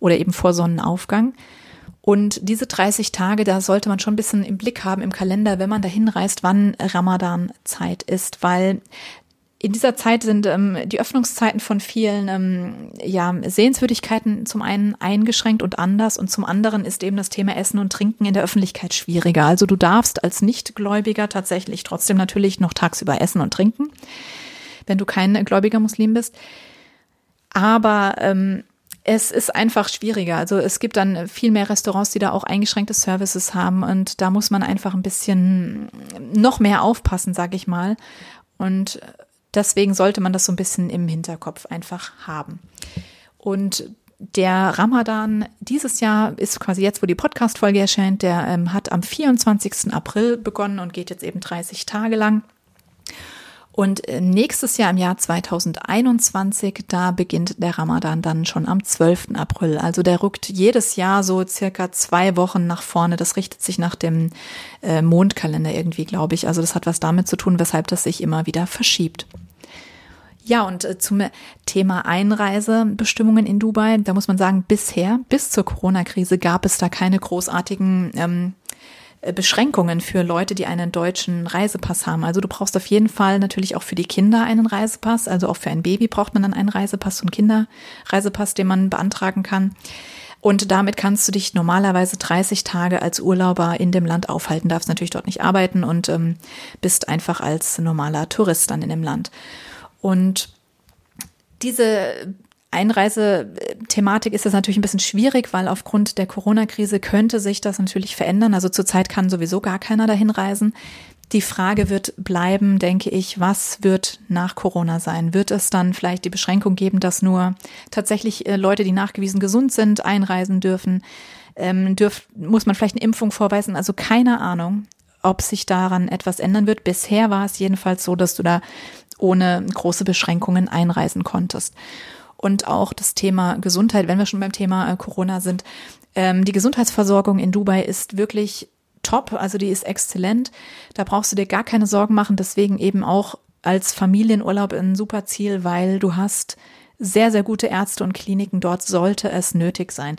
oder eben vor Sonnenaufgang. Und diese 30 Tage, da sollte man schon ein bisschen im Blick haben im Kalender, wenn man dahin reist, wann Ramadan-Zeit ist, weil in dieser Zeit sind ähm, die Öffnungszeiten von vielen ähm, ja, Sehenswürdigkeiten zum einen eingeschränkt und anders und zum anderen ist eben das Thema Essen und Trinken in der Öffentlichkeit schwieriger. Also du darfst als Nichtgläubiger tatsächlich trotzdem natürlich noch tagsüber essen und trinken, wenn du kein gläubiger Muslim bist. Aber ähm, es ist einfach schwieriger. Also es gibt dann viel mehr Restaurants, die da auch eingeschränkte Services haben und da muss man einfach ein bisschen noch mehr aufpassen, sag ich mal. Und Deswegen sollte man das so ein bisschen im Hinterkopf einfach haben. Und der Ramadan dieses Jahr ist quasi jetzt, wo die Podcast-Folge erscheint, der ähm, hat am 24. April begonnen und geht jetzt eben 30 Tage lang. Und äh, nächstes Jahr im Jahr 2021, da beginnt der Ramadan dann schon am 12. April. Also der rückt jedes Jahr so circa zwei Wochen nach vorne. Das richtet sich nach dem äh, Mondkalender irgendwie, glaube ich. Also das hat was damit zu tun, weshalb das sich immer wieder verschiebt. Ja, und äh, zum Thema Einreisebestimmungen in Dubai, da muss man sagen, bisher, bis zur Corona-Krise, gab es da keine großartigen ähm, äh, Beschränkungen für Leute, die einen deutschen Reisepass haben. Also du brauchst auf jeden Fall natürlich auch für die Kinder einen Reisepass. Also auch für ein Baby braucht man dann einen Reisepass, und Kinderreisepass, den man beantragen kann. Und damit kannst du dich normalerweise 30 Tage als Urlauber in dem Land aufhalten, darfst natürlich dort nicht arbeiten und ähm, bist einfach als normaler Tourist dann in dem Land. Und diese Einreisethematik ist das natürlich ein bisschen schwierig, weil aufgrund der Corona-Krise könnte sich das natürlich verändern. Also zurzeit kann sowieso gar keiner dahin reisen. Die Frage wird bleiben, denke ich, was wird nach Corona sein? Wird es dann vielleicht die Beschränkung geben, dass nur tatsächlich äh, Leute, die nachgewiesen gesund sind, einreisen dürfen? Ähm, dürf, muss man vielleicht eine Impfung vorweisen? Also keine Ahnung, ob sich daran etwas ändern wird. Bisher war es jedenfalls so, dass du da ohne große Beschränkungen einreisen konntest und auch das Thema Gesundheit, wenn wir schon beim Thema äh, Corona sind. Ähm, die Gesundheitsversorgung in Dubai ist wirklich top, also die ist exzellent. Da brauchst du dir gar keine Sorgen machen. Deswegen eben auch als Familienurlaub ein super Ziel, weil du hast sehr, sehr gute Ärzte und Kliniken. Dort sollte es nötig sein.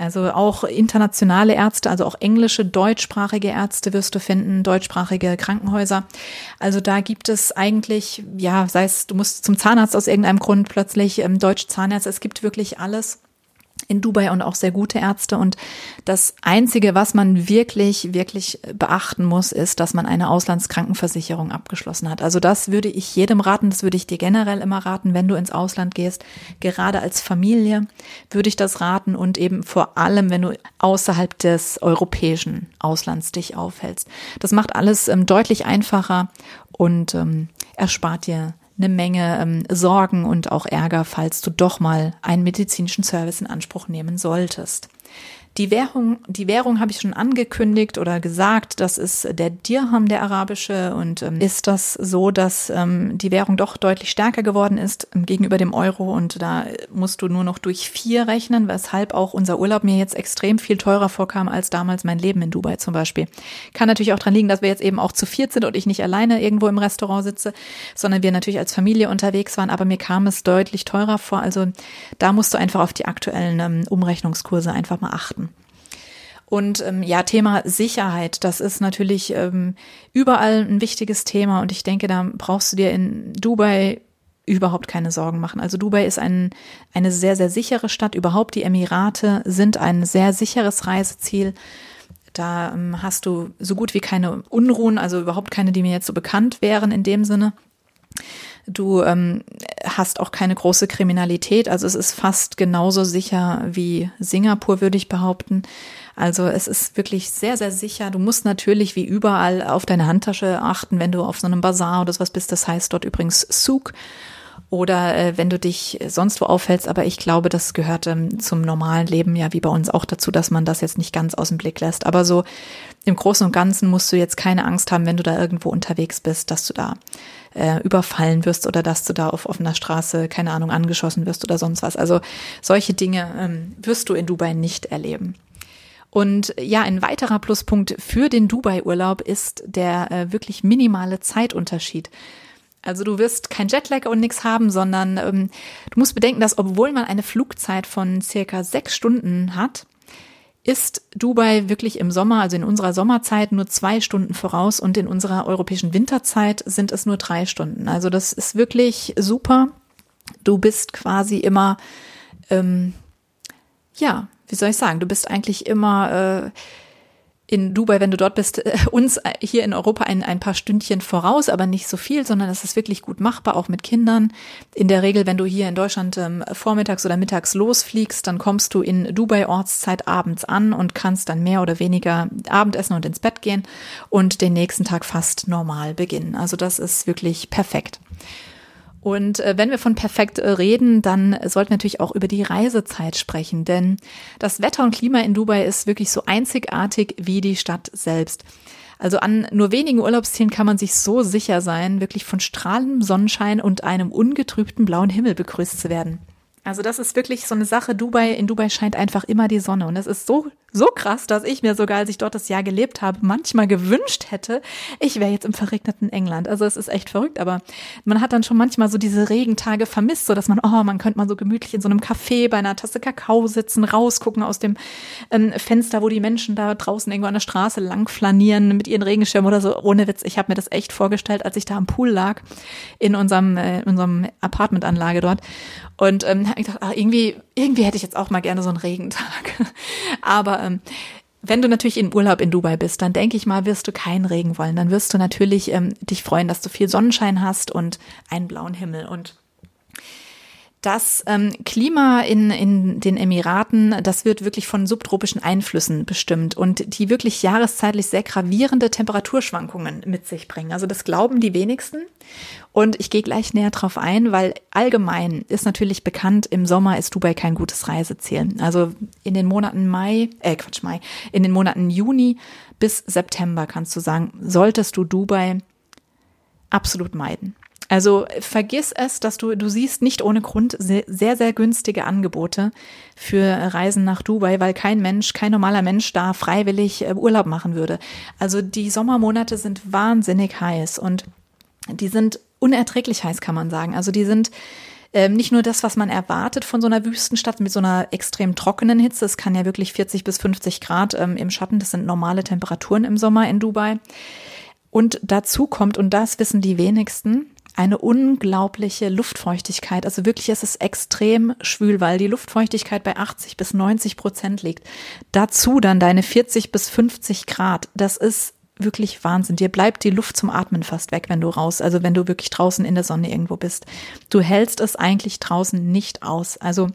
Also auch internationale Ärzte, also auch englische, deutschsprachige Ärzte wirst du finden, deutschsprachige Krankenhäuser. Also da gibt es eigentlich, ja, sei es, du musst zum Zahnarzt aus irgendeinem Grund plötzlich, ähm, Deutsch Zahnarzt, es gibt wirklich alles in Dubai und auch sehr gute Ärzte. Und das Einzige, was man wirklich, wirklich beachten muss, ist, dass man eine Auslandskrankenversicherung abgeschlossen hat. Also das würde ich jedem raten, das würde ich dir generell immer raten, wenn du ins Ausland gehst. Gerade als Familie würde ich das raten und eben vor allem, wenn du außerhalb des europäischen Auslands dich aufhältst. Das macht alles ähm, deutlich einfacher und ähm, erspart dir eine Menge ähm, Sorgen und auch Ärger, falls du doch mal einen medizinischen Service in Anspruch nehmen solltest. Die Währung, die Währung habe ich schon angekündigt oder gesagt, das ist der Dirham, der arabische. Und ähm, ist das so, dass ähm, die Währung doch deutlich stärker geworden ist ähm, gegenüber dem Euro und da musst du nur noch durch vier rechnen, weshalb auch unser Urlaub mir jetzt extrem viel teurer vorkam als damals mein Leben in Dubai zum Beispiel. Kann natürlich auch dran liegen, dass wir jetzt eben auch zu viert sind und ich nicht alleine irgendwo im Restaurant sitze, sondern wir natürlich als Familie unterwegs waren, aber mir kam es deutlich teurer vor. Also da musst du einfach auf die aktuellen ähm, Umrechnungskurse einfach mal achten. Und ähm, ja, Thema Sicherheit, das ist natürlich ähm, überall ein wichtiges Thema und ich denke, da brauchst du dir in Dubai überhaupt keine Sorgen machen. Also Dubai ist ein, eine sehr, sehr sichere Stadt. Überhaupt die Emirate sind ein sehr sicheres Reiseziel. Da ähm, hast du so gut wie keine Unruhen, also überhaupt keine, die mir jetzt so bekannt wären in dem Sinne. Du ähm, hast auch keine große Kriminalität, also es ist fast genauso sicher wie Singapur, würde ich behaupten. Also es ist wirklich sehr, sehr sicher. Du musst natürlich wie überall auf deine Handtasche achten, wenn du auf so einem Bazar oder sowas bist. Das heißt dort übrigens Souk oder äh, wenn du dich sonst wo aufhältst. Aber ich glaube, das gehört ähm, zum normalen Leben ja wie bei uns auch dazu, dass man das jetzt nicht ganz aus dem Blick lässt. Aber so im Großen und Ganzen musst du jetzt keine Angst haben, wenn du da irgendwo unterwegs bist, dass du da äh, überfallen wirst oder dass du da auf offener Straße, keine Ahnung, angeschossen wirst oder sonst was. Also solche Dinge ähm, wirst du in Dubai nicht erleben. Und ja, ein weiterer Pluspunkt für den Dubai-Urlaub ist der äh, wirklich minimale Zeitunterschied. Also du wirst kein Jetlag und nichts haben, sondern ähm, du musst bedenken, dass obwohl man eine Flugzeit von circa sechs Stunden hat, ist Dubai wirklich im Sommer, also in unserer Sommerzeit, nur zwei Stunden voraus und in unserer europäischen Winterzeit sind es nur drei Stunden. Also das ist wirklich super. Du bist quasi immer, ähm, ja, wie soll ich sagen, du bist eigentlich immer äh, in Dubai, wenn du dort bist, äh, uns äh, hier in Europa ein, ein paar Stündchen voraus, aber nicht so viel, sondern es ist wirklich gut machbar, auch mit Kindern. In der Regel, wenn du hier in Deutschland ähm, vormittags oder mittags losfliegst, dann kommst du in Dubai Ortszeit abends an und kannst dann mehr oder weniger Abendessen und ins Bett gehen und den nächsten Tag fast normal beginnen. Also das ist wirklich perfekt. Und äh, wenn wir von perfekt äh, reden, dann sollten wir natürlich auch über die Reisezeit sprechen, denn das Wetter und Klima in Dubai ist wirklich so einzigartig wie die Stadt selbst. Also an nur wenigen Urlaubszielen kann man sich so sicher sein, wirklich von strahlendem Sonnenschein und einem ungetrübten blauen Himmel begrüßt zu werden. Also das ist wirklich so eine Sache. Dubai, in Dubai scheint einfach immer die Sonne. Und es ist so, so krass, dass ich mir sogar, als ich dort das Jahr gelebt habe, manchmal gewünscht hätte, ich wäre jetzt im verregneten England. Also es ist echt verrückt, aber man hat dann schon manchmal so diese Regentage vermisst, so dass man, oh, man könnte mal so gemütlich in so einem Café bei einer Tasse Kakao sitzen, rausgucken aus dem ähm, Fenster, wo die Menschen da draußen irgendwo an der Straße lang flanieren mit ihren Regenschirmen oder so. Ohne Witz, ich habe mir das echt vorgestellt, als ich da am Pool lag in unserem, äh, in unserem Apartmentanlage dort. Und ähm, ich dachte, ach, irgendwie, irgendwie hätte ich jetzt auch mal gerne so einen Regentag. Aber ähm, wenn du natürlich in Urlaub in Dubai bist, dann denke ich mal, wirst du keinen Regen wollen. Dann wirst du natürlich ähm, dich freuen, dass du viel Sonnenschein hast und einen blauen Himmel. Und das ähm, Klima in, in den Emiraten, das wird wirklich von subtropischen Einflüssen bestimmt und die wirklich jahreszeitlich sehr gravierende Temperaturschwankungen mit sich bringen. Also das glauben die wenigsten. Und ich gehe gleich näher drauf ein, weil allgemein ist natürlich bekannt, im Sommer ist Dubai kein gutes Reiseziel. Also in den Monaten Mai, äh Quatsch, Mai, in den Monaten Juni bis September kannst du sagen, solltest du Dubai absolut meiden. Also vergiss es, dass du, du siehst nicht ohne Grund sehr, sehr günstige Angebote für Reisen nach Dubai, weil kein Mensch, kein normaler Mensch da freiwillig äh, Urlaub machen würde. Also die Sommermonate sind wahnsinnig heiß und die sind unerträglich heiß, kann man sagen. Also die sind ähm, nicht nur das, was man erwartet von so einer Wüstenstadt mit so einer extrem trockenen Hitze. Es kann ja wirklich 40 bis 50 Grad ähm, im Schatten. Das sind normale Temperaturen im Sommer in Dubai. Und dazu kommt, und das wissen die wenigsten, eine unglaubliche Luftfeuchtigkeit. Also wirklich ist es extrem schwül, weil die Luftfeuchtigkeit bei 80 bis 90 Prozent liegt. Dazu dann deine 40 bis 50 Grad. Das ist wirklich Wahnsinn. Dir bleibt die Luft zum Atmen fast weg, wenn du raus, also wenn du wirklich draußen in der Sonne irgendwo bist. Du hältst es eigentlich draußen nicht aus. Also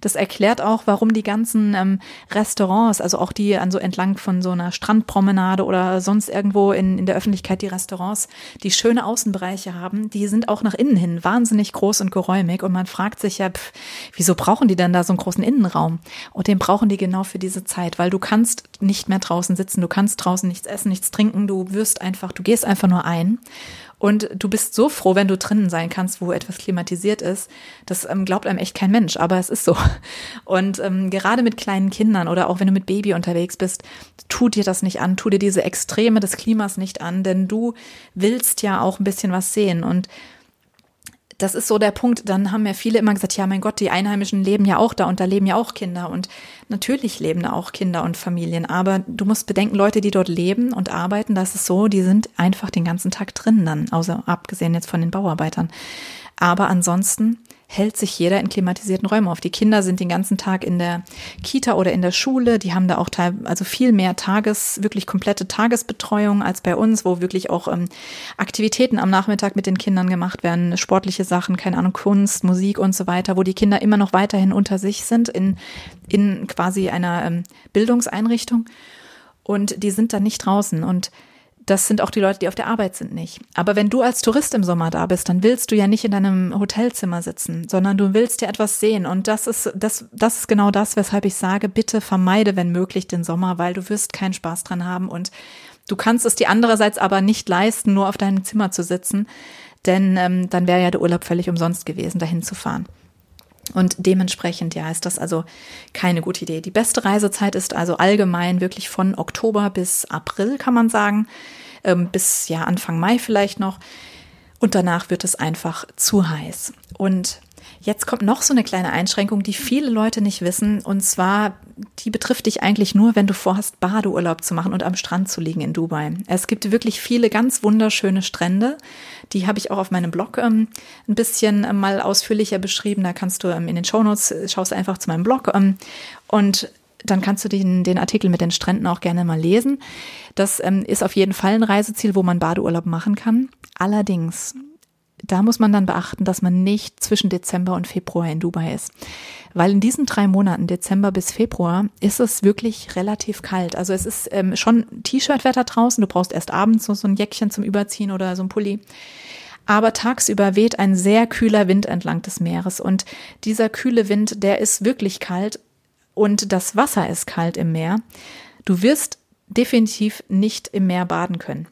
das erklärt auch, warum die ganzen ähm, Restaurants, also auch die an so entlang von so einer Strandpromenade oder sonst irgendwo in, in der Öffentlichkeit die Restaurants, die schöne Außenbereiche haben, die sind auch nach innen hin wahnsinnig groß und geräumig und man fragt sich ja, pff, wieso brauchen die denn da so einen großen Innenraum? Und den brauchen die genau für diese Zeit, weil du kannst nicht mehr draußen sitzen, du kannst draußen nichts essen, nichts trinken trinken, du wirst einfach, du gehst einfach nur ein. Und du bist so froh, wenn du drinnen sein kannst, wo etwas klimatisiert ist. Das ähm, glaubt einem echt kein Mensch, aber es ist so. Und ähm, gerade mit kleinen Kindern oder auch wenn du mit Baby unterwegs bist, tu dir das nicht an, tu dir diese Extreme des Klimas nicht an, denn du willst ja auch ein bisschen was sehen. Und das ist so der Punkt. Dann haben ja viele immer gesagt, ja, mein Gott, die Einheimischen leben ja auch da und da leben ja auch Kinder. Und natürlich leben da auch Kinder und Familien. Aber du musst bedenken, Leute, die dort leben und arbeiten, das ist so, die sind einfach den ganzen Tag drin dann, außer abgesehen jetzt von den Bauarbeitern. Aber ansonsten hält sich jeder in klimatisierten Räumen auf. Die Kinder sind den ganzen Tag in der Kita oder in der Schule. Die haben da auch teil, also viel mehr Tages, wirklich komplette Tagesbetreuung als bei uns, wo wirklich auch ähm, Aktivitäten am Nachmittag mit den Kindern gemacht werden, sportliche Sachen, keine Ahnung, Kunst, Musik und so weiter, wo die Kinder immer noch weiterhin unter sich sind in, in quasi einer ähm, Bildungseinrichtung. Und die sind dann nicht draußen. Und das sind auch die Leute, die auf der Arbeit sind, nicht. Aber wenn du als Tourist im Sommer da bist, dann willst du ja nicht in deinem Hotelzimmer sitzen, sondern du willst ja etwas sehen. Und das ist, das, das ist genau das, weshalb ich sage, bitte vermeide, wenn möglich, den Sommer, weil du wirst keinen Spaß dran haben und du kannst es dir andererseits aber nicht leisten, nur auf deinem Zimmer zu sitzen, denn ähm, dann wäre ja der Urlaub völlig umsonst gewesen, dahin zu fahren. Und dementsprechend, ja, ist das also keine gute Idee. Die beste Reisezeit ist also allgemein wirklich von Oktober bis April, kann man sagen, ähm, bis ja Anfang Mai vielleicht noch. Und danach wird es einfach zu heiß. Und Jetzt kommt noch so eine kleine Einschränkung, die viele Leute nicht wissen. Und zwar, die betrifft dich eigentlich nur, wenn du vorhast, Badeurlaub zu machen und am Strand zu liegen in Dubai. Es gibt wirklich viele ganz wunderschöne Strände. Die habe ich auch auf meinem Blog ähm, ein bisschen ähm, mal ausführlicher beschrieben. Da kannst du ähm, in den Shownotes, äh, schaust einfach zu meinem Blog ähm, und dann kannst du den, den Artikel mit den Stränden auch gerne mal lesen. Das ähm, ist auf jeden Fall ein Reiseziel, wo man Badeurlaub machen kann. Allerdings da muss man dann beachten, dass man nicht zwischen Dezember und Februar in Dubai ist. Weil in diesen drei Monaten, Dezember bis Februar, ist es wirklich relativ kalt. Also es ist ähm, schon T-Shirt-Wetter draußen. Du brauchst erst abends so, so ein Jäckchen zum Überziehen oder so ein Pulli. Aber tagsüber weht ein sehr kühler Wind entlang des Meeres. Und dieser kühle Wind, der ist wirklich kalt. Und das Wasser ist kalt im Meer. Du wirst definitiv nicht im Meer baden können.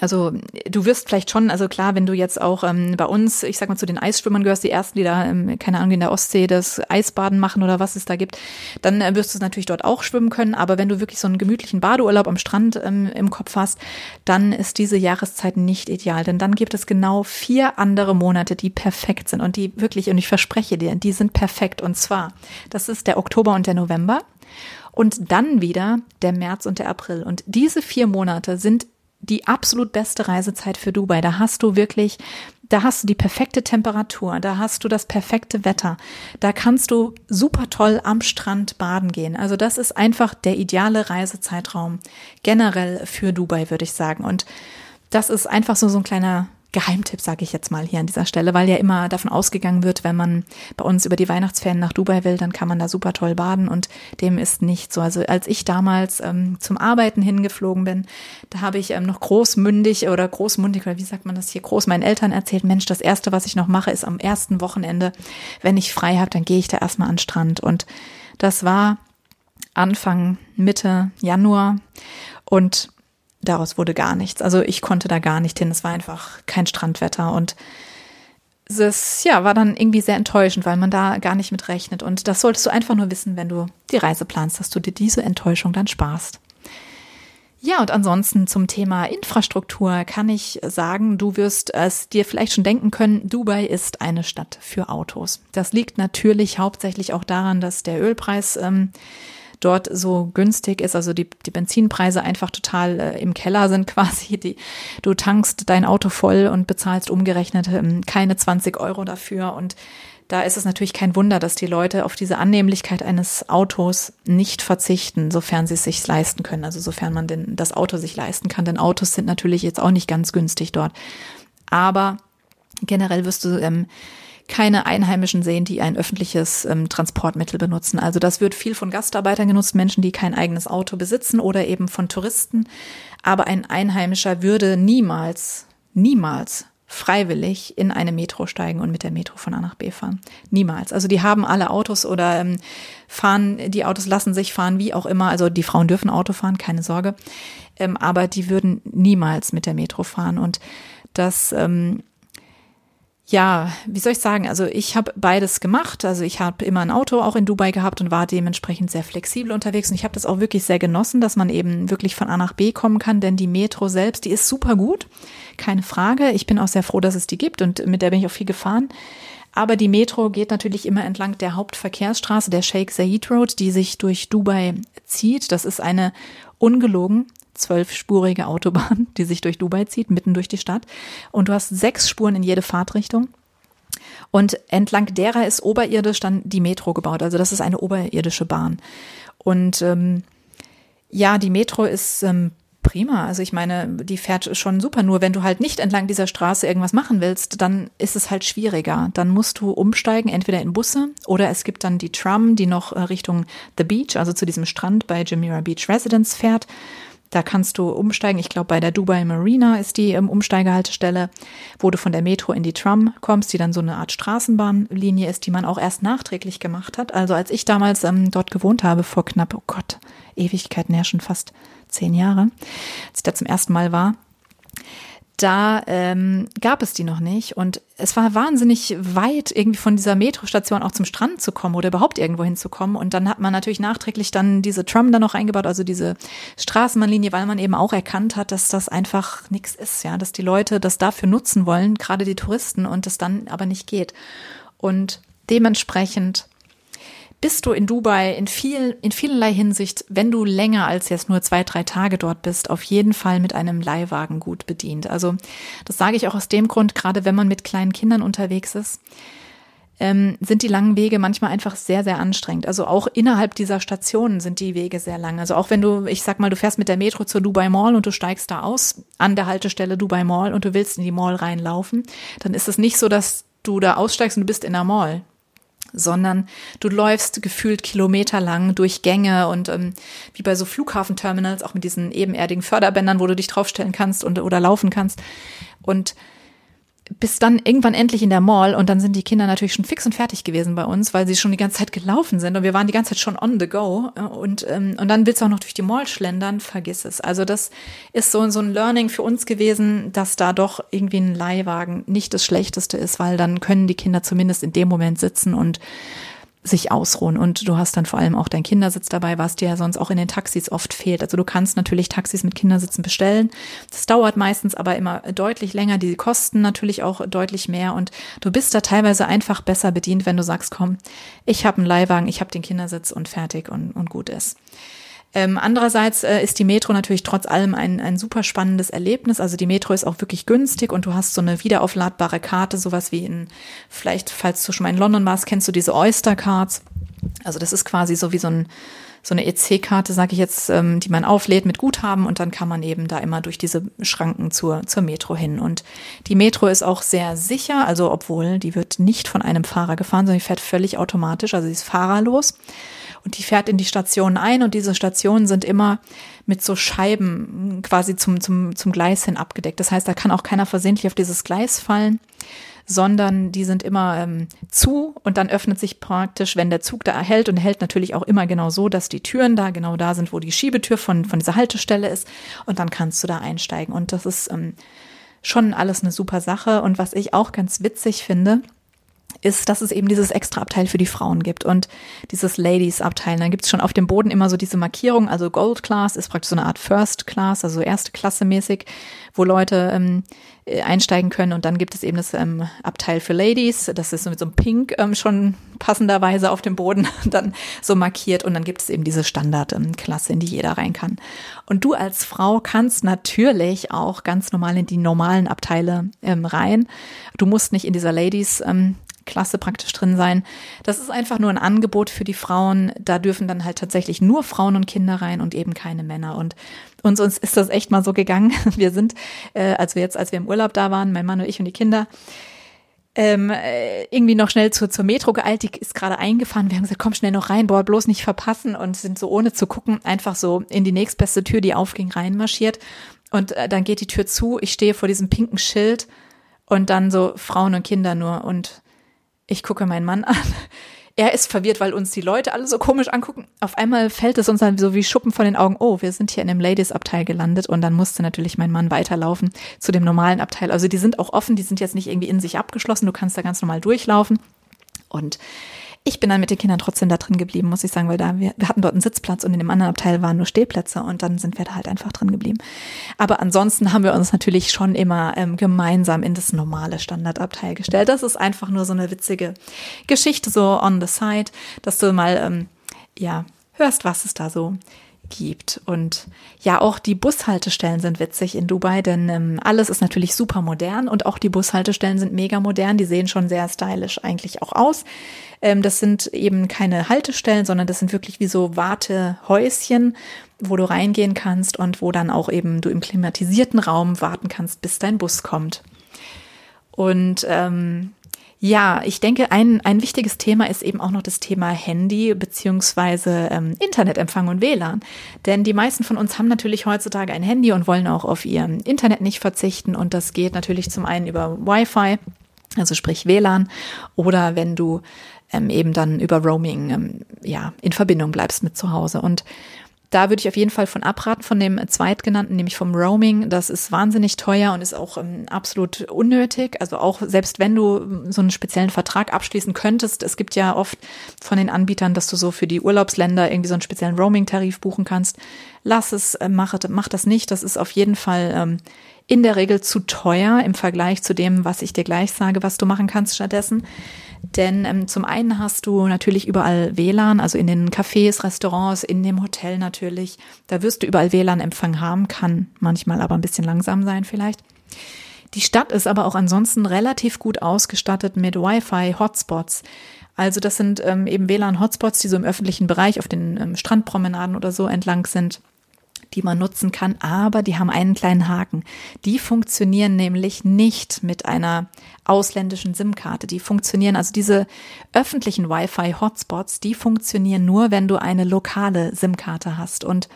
Also du wirst vielleicht schon, also klar, wenn du jetzt auch ähm, bei uns, ich sag mal zu den Eisschwimmern gehörst, die ersten, die da, ähm, keine Ahnung, in der Ostsee das Eisbaden machen oder was es da gibt, dann äh, wirst du natürlich dort auch schwimmen können. Aber wenn du wirklich so einen gemütlichen Badeurlaub am Strand ähm, im Kopf hast, dann ist diese Jahreszeit nicht ideal. Denn dann gibt es genau vier andere Monate, die perfekt sind und die wirklich, und ich verspreche dir, die sind perfekt. Und zwar, das ist der Oktober und der November. Und dann wieder der März und der April. Und diese vier Monate sind die absolut beste Reisezeit für Dubai. Da hast du wirklich, da hast du die perfekte Temperatur, da hast du das perfekte Wetter. Da kannst du super toll am Strand baden gehen. Also das ist einfach der ideale Reisezeitraum generell für Dubai, würde ich sagen. Und das ist einfach so, so ein kleiner Geheimtipp, sage ich jetzt mal hier an dieser Stelle, weil ja immer davon ausgegangen wird, wenn man bei uns über die Weihnachtsferien nach Dubai will, dann kann man da super toll baden und dem ist nicht so. Also als ich damals ähm, zum Arbeiten hingeflogen bin, da habe ich ähm, noch großmündig oder großmundig oder wie sagt man das hier, groß meinen Eltern erzählt, Mensch, das erste, was ich noch mache, ist am ersten Wochenende, wenn ich frei habe, dann gehe ich da erstmal an den Strand und das war Anfang, Mitte Januar und daraus wurde gar nichts. Also ich konnte da gar nicht hin. Es war einfach kein Strandwetter und es ja, war dann irgendwie sehr enttäuschend, weil man da gar nicht mit rechnet. Und das solltest du einfach nur wissen, wenn du die Reise planst, dass du dir diese Enttäuschung dann sparst. Ja, und ansonsten zum Thema Infrastruktur kann ich sagen, du wirst es dir vielleicht schon denken können, Dubai ist eine Stadt für Autos. Das liegt natürlich hauptsächlich auch daran, dass der Ölpreis ähm, dort so günstig ist, also die, die Benzinpreise einfach total äh, im Keller sind quasi. Die, du tankst dein Auto voll und bezahlst umgerechnet ähm, keine 20 Euro dafür und da ist es natürlich kein Wunder, dass die Leute auf diese Annehmlichkeit eines Autos nicht verzichten, sofern sie es sich leisten können. Also sofern man denn das Auto sich leisten kann. Denn Autos sind natürlich jetzt auch nicht ganz günstig dort. Aber generell wirst du ähm, keine Einheimischen sehen, die ein öffentliches ähm, Transportmittel benutzen. Also das wird viel von Gastarbeitern genutzt, Menschen, die kein eigenes Auto besitzen oder eben von Touristen. Aber ein Einheimischer würde niemals, niemals freiwillig in eine Metro steigen und mit der Metro von A nach B fahren. Niemals. Also die haben alle Autos oder ähm, fahren, die Autos lassen sich fahren, wie auch immer. Also die Frauen dürfen Auto fahren, keine Sorge. Ähm, aber die würden niemals mit der Metro fahren. Und das ähm, ja, wie soll ich sagen? Also ich habe beides gemacht. Also ich habe immer ein Auto auch in Dubai gehabt und war dementsprechend sehr flexibel unterwegs. Und ich habe das auch wirklich sehr genossen, dass man eben wirklich von A nach B kommen kann, denn die Metro selbst, die ist super gut, keine Frage. Ich bin auch sehr froh, dass es die gibt und mit der bin ich auch viel gefahren. Aber die Metro geht natürlich immer entlang der Hauptverkehrsstraße, der Sheikh Zayed Road, die sich durch Dubai zieht. Das ist eine ungelogen zwölfspurige Autobahn, die sich durch Dubai zieht, mitten durch die Stadt. Und du hast sechs Spuren in jede Fahrtrichtung. Und entlang derer ist oberirdisch dann die Metro gebaut. Also das ist eine oberirdische Bahn. Und ähm, ja, die Metro ist ähm, prima. Also ich meine, die fährt schon super. Nur wenn du halt nicht entlang dieser Straße irgendwas machen willst, dann ist es halt schwieriger. Dann musst du umsteigen, entweder in Busse oder es gibt dann die Tram, die noch äh, Richtung The Beach, also zu diesem Strand bei Jumeirah Beach Residence fährt. Da kannst du umsteigen. Ich glaube, bei der Dubai Marina ist die ähm, Umsteigehaltestelle, wo du von der Metro in die Tram kommst, die dann so eine Art Straßenbahnlinie ist, die man auch erst nachträglich gemacht hat. Also als ich damals ähm, dort gewohnt habe, vor knapp, oh Gott, Ewigkeiten, ja schon fast zehn Jahre, als ich da zum ersten Mal war, da ähm, gab es die noch nicht. Und es war wahnsinnig weit, irgendwie von dieser Metrostation auch zum Strand zu kommen oder überhaupt irgendwo hinzukommen. Und dann hat man natürlich nachträglich dann diese Tram da noch eingebaut, also diese Straßenbahnlinie, weil man eben auch erkannt hat, dass das einfach nichts ist, ja, dass die Leute das dafür nutzen wollen, gerade die Touristen, und das dann aber nicht geht. Und dementsprechend bist du in Dubai in viel, in vielerlei Hinsicht, wenn du länger als jetzt nur zwei, drei Tage dort bist, auf jeden Fall mit einem Leihwagen gut bedient. Also das sage ich auch aus dem Grund, gerade wenn man mit kleinen Kindern unterwegs ist, ähm, sind die langen Wege manchmal einfach sehr, sehr anstrengend. Also auch innerhalb dieser Stationen sind die Wege sehr lang. Also auch wenn du, ich sag mal, du fährst mit der Metro zur Dubai Mall und du steigst da aus an der Haltestelle Dubai Mall und du willst in die Mall reinlaufen, dann ist es nicht so, dass du da aussteigst und du bist in der Mall sondern du läufst gefühlt kilometerlang durch Gänge und ähm, wie bei so Flughafenterminals, auch mit diesen ebenerdigen Förderbändern, wo du dich draufstellen kannst und, oder laufen kannst. Und bis dann irgendwann endlich in der Mall und dann sind die Kinder natürlich schon fix und fertig gewesen bei uns, weil sie schon die ganze Zeit gelaufen sind und wir waren die ganze Zeit schon on the go und ähm, und dann willst du auch noch durch die Mall schlendern, vergiss es. Also das ist so so ein Learning für uns gewesen, dass da doch irgendwie ein Leihwagen nicht das schlechteste ist, weil dann können die Kinder zumindest in dem Moment sitzen und sich ausruhen. Und du hast dann vor allem auch deinen Kindersitz dabei, was dir ja sonst auch in den Taxis oft fehlt. Also du kannst natürlich Taxis mit Kindersitzen bestellen. Das dauert meistens aber immer deutlich länger. Die kosten natürlich auch deutlich mehr. Und du bist da teilweise einfach besser bedient, wenn du sagst, komm, ich habe einen Leihwagen, ich habe den Kindersitz und fertig und, und gut ist. Ähm, andererseits äh, ist die Metro natürlich trotz allem ein, ein super spannendes Erlebnis. Also die Metro ist auch wirklich günstig und du hast so eine wiederaufladbare Karte, sowas wie in, vielleicht, falls du schon mal in London warst, kennst du diese Oyster Cards. Also das ist quasi so wie so ein so eine EC-Karte, sage ich jetzt, ähm, die man auflädt mit Guthaben und dann kann man eben da immer durch diese Schranken zur, zur Metro hin. Und die Metro ist auch sehr sicher, also obwohl die wird nicht von einem Fahrer gefahren, sondern die fährt völlig automatisch, also sie ist fahrerlos und die fährt in die Stationen ein und diese Stationen sind immer mit so Scheiben quasi zum, zum, zum Gleis hin abgedeckt. Das heißt, da kann auch keiner versehentlich auf dieses Gleis fallen, sondern die sind immer ähm, zu und dann öffnet sich praktisch, wenn der Zug da hält und hält natürlich auch immer genau so, dass die Türen da genau da sind, wo die Schiebetür von, von dieser Haltestelle ist. Und dann kannst du da einsteigen. Und das ist ähm, schon alles eine super Sache. Und was ich auch ganz witzig finde, ist, dass es eben dieses extra Abteil für die Frauen gibt und dieses Ladies-Abteil. Dann gibt es schon auf dem Boden immer so diese Markierung, also Gold Class ist praktisch so eine Art First Class, also erste Klasse mäßig, wo Leute ähm, äh, einsteigen können. Und dann gibt es eben das ähm, Abteil für Ladies, das ist so mit so einem Pink ähm, schon passenderweise auf dem Boden dann so markiert. Und dann gibt es eben diese Standardklasse, in die jeder rein kann. Und du als Frau kannst natürlich auch ganz normal in die normalen Abteile ähm, rein. Du musst nicht in dieser Ladies ähm, Klasse praktisch drin sein. Das ist einfach nur ein Angebot für die Frauen. Da dürfen dann halt tatsächlich nur Frauen und Kinder rein und eben keine Männer. Und uns, uns ist das echt mal so gegangen. Wir sind, äh, als wir jetzt, als wir im Urlaub da waren, mein Mann und ich und die Kinder, ähm, äh, irgendwie noch schnell zur, zur Metro geeilt, die ist gerade eingefahren. Wir haben gesagt, komm schnell noch rein, boah, bloß nicht verpassen und sind so ohne zu gucken einfach so in die nächstbeste Tür, die aufging, reinmarschiert. Und äh, dann geht die Tür zu, ich stehe vor diesem pinken Schild und dann so Frauen und Kinder nur und ich gucke meinen Mann an. Er ist verwirrt, weil uns die Leute alle so komisch angucken. Auf einmal fällt es uns dann so wie Schuppen von den Augen. Oh, wir sind hier in dem Ladies-Abteil gelandet und dann musste natürlich mein Mann weiterlaufen zu dem normalen Abteil. Also die sind auch offen, die sind jetzt nicht irgendwie in sich abgeschlossen. Du kannst da ganz normal durchlaufen. Und ich bin dann mit den Kindern trotzdem da drin geblieben, muss ich sagen, weil da wir, wir hatten dort einen Sitzplatz und in dem anderen Abteil waren nur Stehplätze und dann sind wir da halt einfach drin geblieben. Aber ansonsten haben wir uns natürlich schon immer ähm, gemeinsam in das normale Standardabteil gestellt. Das ist einfach nur so eine witzige Geschichte so on the side, dass du mal ähm, ja hörst, was es da so gibt. Und ja, auch die Bushaltestellen sind witzig in Dubai, denn ähm, alles ist natürlich super modern und auch die Bushaltestellen sind mega modern. Die sehen schon sehr stylisch eigentlich auch aus. Ähm, das sind eben keine Haltestellen, sondern das sind wirklich wie so Wartehäuschen, wo du reingehen kannst und wo dann auch eben du im klimatisierten Raum warten kannst, bis dein Bus kommt. Und ähm, ja, ich denke, ein, ein wichtiges Thema ist eben auch noch das Thema Handy beziehungsweise ähm, Internetempfang und WLAN. Denn die meisten von uns haben natürlich heutzutage ein Handy und wollen auch auf ihr Internet nicht verzichten. Und das geht natürlich zum einen über Wi-Fi, also sprich WLAN, oder wenn du ähm, eben dann über Roaming ähm, ja in Verbindung bleibst mit zu Hause. Und da würde ich auf jeden Fall von abraten, von dem zweitgenannten, nämlich vom Roaming. Das ist wahnsinnig teuer und ist auch ähm, absolut unnötig. Also auch selbst wenn du ähm, so einen speziellen Vertrag abschließen könntest, es gibt ja oft von den Anbietern, dass du so für die Urlaubsländer irgendwie so einen speziellen Roaming-Tarif buchen kannst. Lass es, äh, mach, mach das nicht. Das ist auf jeden Fall ähm, in der Regel zu teuer im Vergleich zu dem, was ich dir gleich sage, was du machen kannst stattdessen. Denn ähm, zum einen hast du natürlich überall WLAN, also in den Cafés, Restaurants, in dem Hotel natürlich. Da wirst du überall WLAN-Empfang haben, kann manchmal aber ein bisschen langsam sein vielleicht. Die Stadt ist aber auch ansonsten relativ gut ausgestattet mit Wi-Fi-Hotspots. Also das sind ähm, eben WLAN-Hotspots, die so im öffentlichen Bereich auf den ähm, Strandpromenaden oder so entlang sind die man nutzen kann, aber die haben einen kleinen Haken. Die funktionieren nämlich nicht mit einer ausländischen SIM-Karte. Die funktionieren, also diese öffentlichen Wi-Fi-Hotspots, die funktionieren nur, wenn du eine lokale SIM-Karte hast. Und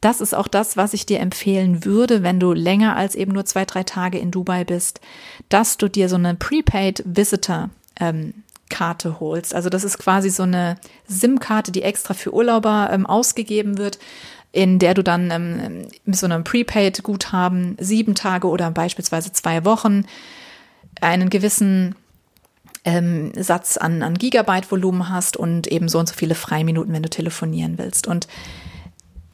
das ist auch das, was ich dir empfehlen würde, wenn du länger als eben nur zwei, drei Tage in Dubai bist, dass du dir so eine Prepaid Visitor ähm, Karte holst. Also das ist quasi so eine SIM-Karte, die extra für Urlauber ähm, ausgegeben wird, in der du dann ähm, mit so einem Prepaid-Guthaben sieben Tage oder beispielsweise zwei Wochen einen gewissen ähm, Satz an, an Gigabyte-Volumen hast und eben so und so viele Freiminuten, wenn du telefonieren willst. Und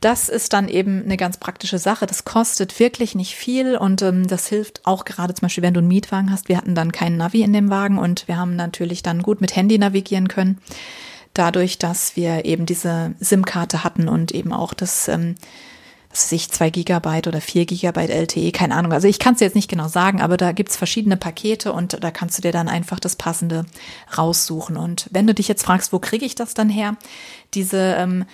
das ist dann eben eine ganz praktische Sache. Das kostet wirklich nicht viel und ähm, das hilft auch gerade zum Beispiel, wenn du einen Mietwagen hast. Wir hatten dann keinen Navi in dem Wagen und wir haben natürlich dann gut mit Handy navigieren können dadurch, dass wir eben diese SIM-Karte hatten und eben auch das, ähm, was weiß ich, zwei Gigabyte oder vier Gigabyte LTE, keine Ahnung. Also ich kann es jetzt nicht genau sagen, aber da gibt's verschiedene Pakete und da kannst du dir dann einfach das Passende raussuchen. Und wenn du dich jetzt fragst, wo kriege ich das dann her? Diese ähm,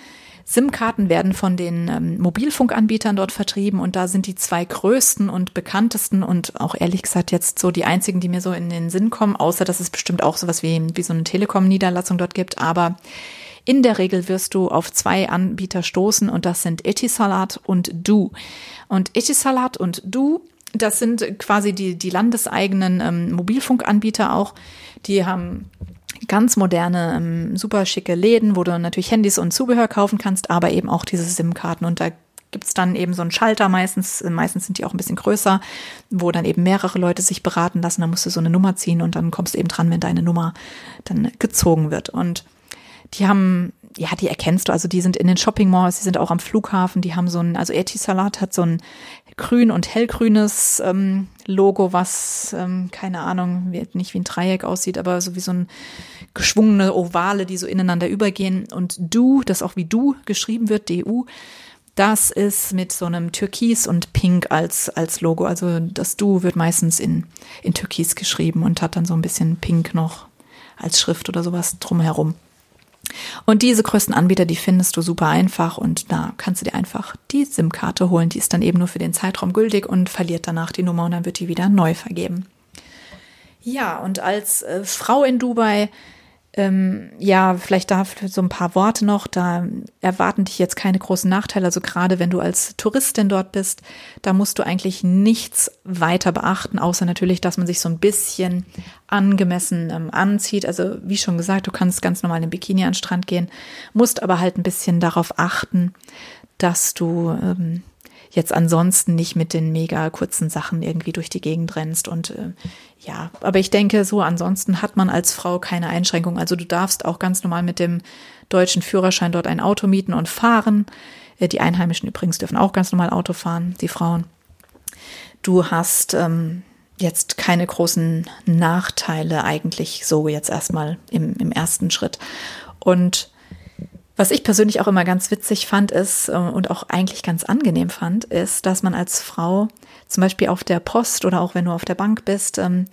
SIM-Karten werden von den ähm, Mobilfunkanbietern dort vertrieben und da sind die zwei größten und bekanntesten und auch ehrlich gesagt jetzt so die einzigen, die mir so in den Sinn kommen, außer dass es bestimmt auch sowas wie, wie so eine Telekom-Niederlassung dort gibt, aber in der Regel wirst du auf zwei Anbieter stoßen und das sind Etisalat und Du. Und Etisalat und Du, das sind quasi die, die landeseigenen ähm, Mobilfunkanbieter auch. Die haben ganz moderne, ähm, super schicke Läden, wo du natürlich Handys und Zubehör kaufen kannst, aber eben auch diese SIM-Karten. Und da gibt's dann eben so einen Schalter meistens, meistens sind die auch ein bisschen größer, wo dann eben mehrere Leute sich beraten lassen. Da musst du so eine Nummer ziehen und dann kommst du eben dran, wenn deine Nummer dann gezogen wird. Und die haben, ja, die erkennst du, also die sind in den Shopping Malls, die sind auch am Flughafen, die haben so ein, also Etisalat hat so ein grün und hellgrünes ähm, Logo, was, ähm, keine Ahnung, nicht wie ein Dreieck aussieht, aber so wie so ein geschwungene Ovale, die so ineinander übergehen. Und Du, das auch wie Du geschrieben wird, DU, das ist mit so einem Türkis und Pink als, als Logo. Also das Du wird meistens in, in Türkis geschrieben und hat dann so ein bisschen Pink noch als Schrift oder sowas drumherum. Und diese größten Anbieter, die findest du super einfach und da kannst du dir einfach die SIM-Karte holen. Die ist dann eben nur für den Zeitraum gültig und verliert danach die Nummer und dann wird die wieder neu vergeben. Ja, und als äh, Frau in Dubai ähm, ja, vielleicht dafür so ein paar Worte noch. Da erwarten dich jetzt keine großen Nachteile. Also gerade wenn du als Touristin dort bist, da musst du eigentlich nichts weiter beachten, außer natürlich, dass man sich so ein bisschen angemessen ähm, anzieht. Also wie schon gesagt, du kannst ganz normal im Bikini an den Strand gehen, musst aber halt ein bisschen darauf achten, dass du ähm, jetzt ansonsten nicht mit den mega kurzen Sachen irgendwie durch die Gegend rennst. Und äh, ja, aber ich denke, so ansonsten hat man als Frau keine Einschränkung. Also du darfst auch ganz normal mit dem deutschen Führerschein dort ein Auto mieten und fahren. Äh, die Einheimischen übrigens dürfen auch ganz normal Auto fahren, die Frauen. Du hast ähm, jetzt keine großen Nachteile eigentlich so jetzt erstmal im, im ersten Schritt. Und was ich persönlich auch immer ganz witzig fand ist äh, und auch eigentlich ganz angenehm fand, ist, dass man als Frau zum Beispiel auf der Post oder auch wenn du auf der Bank bist, ähm,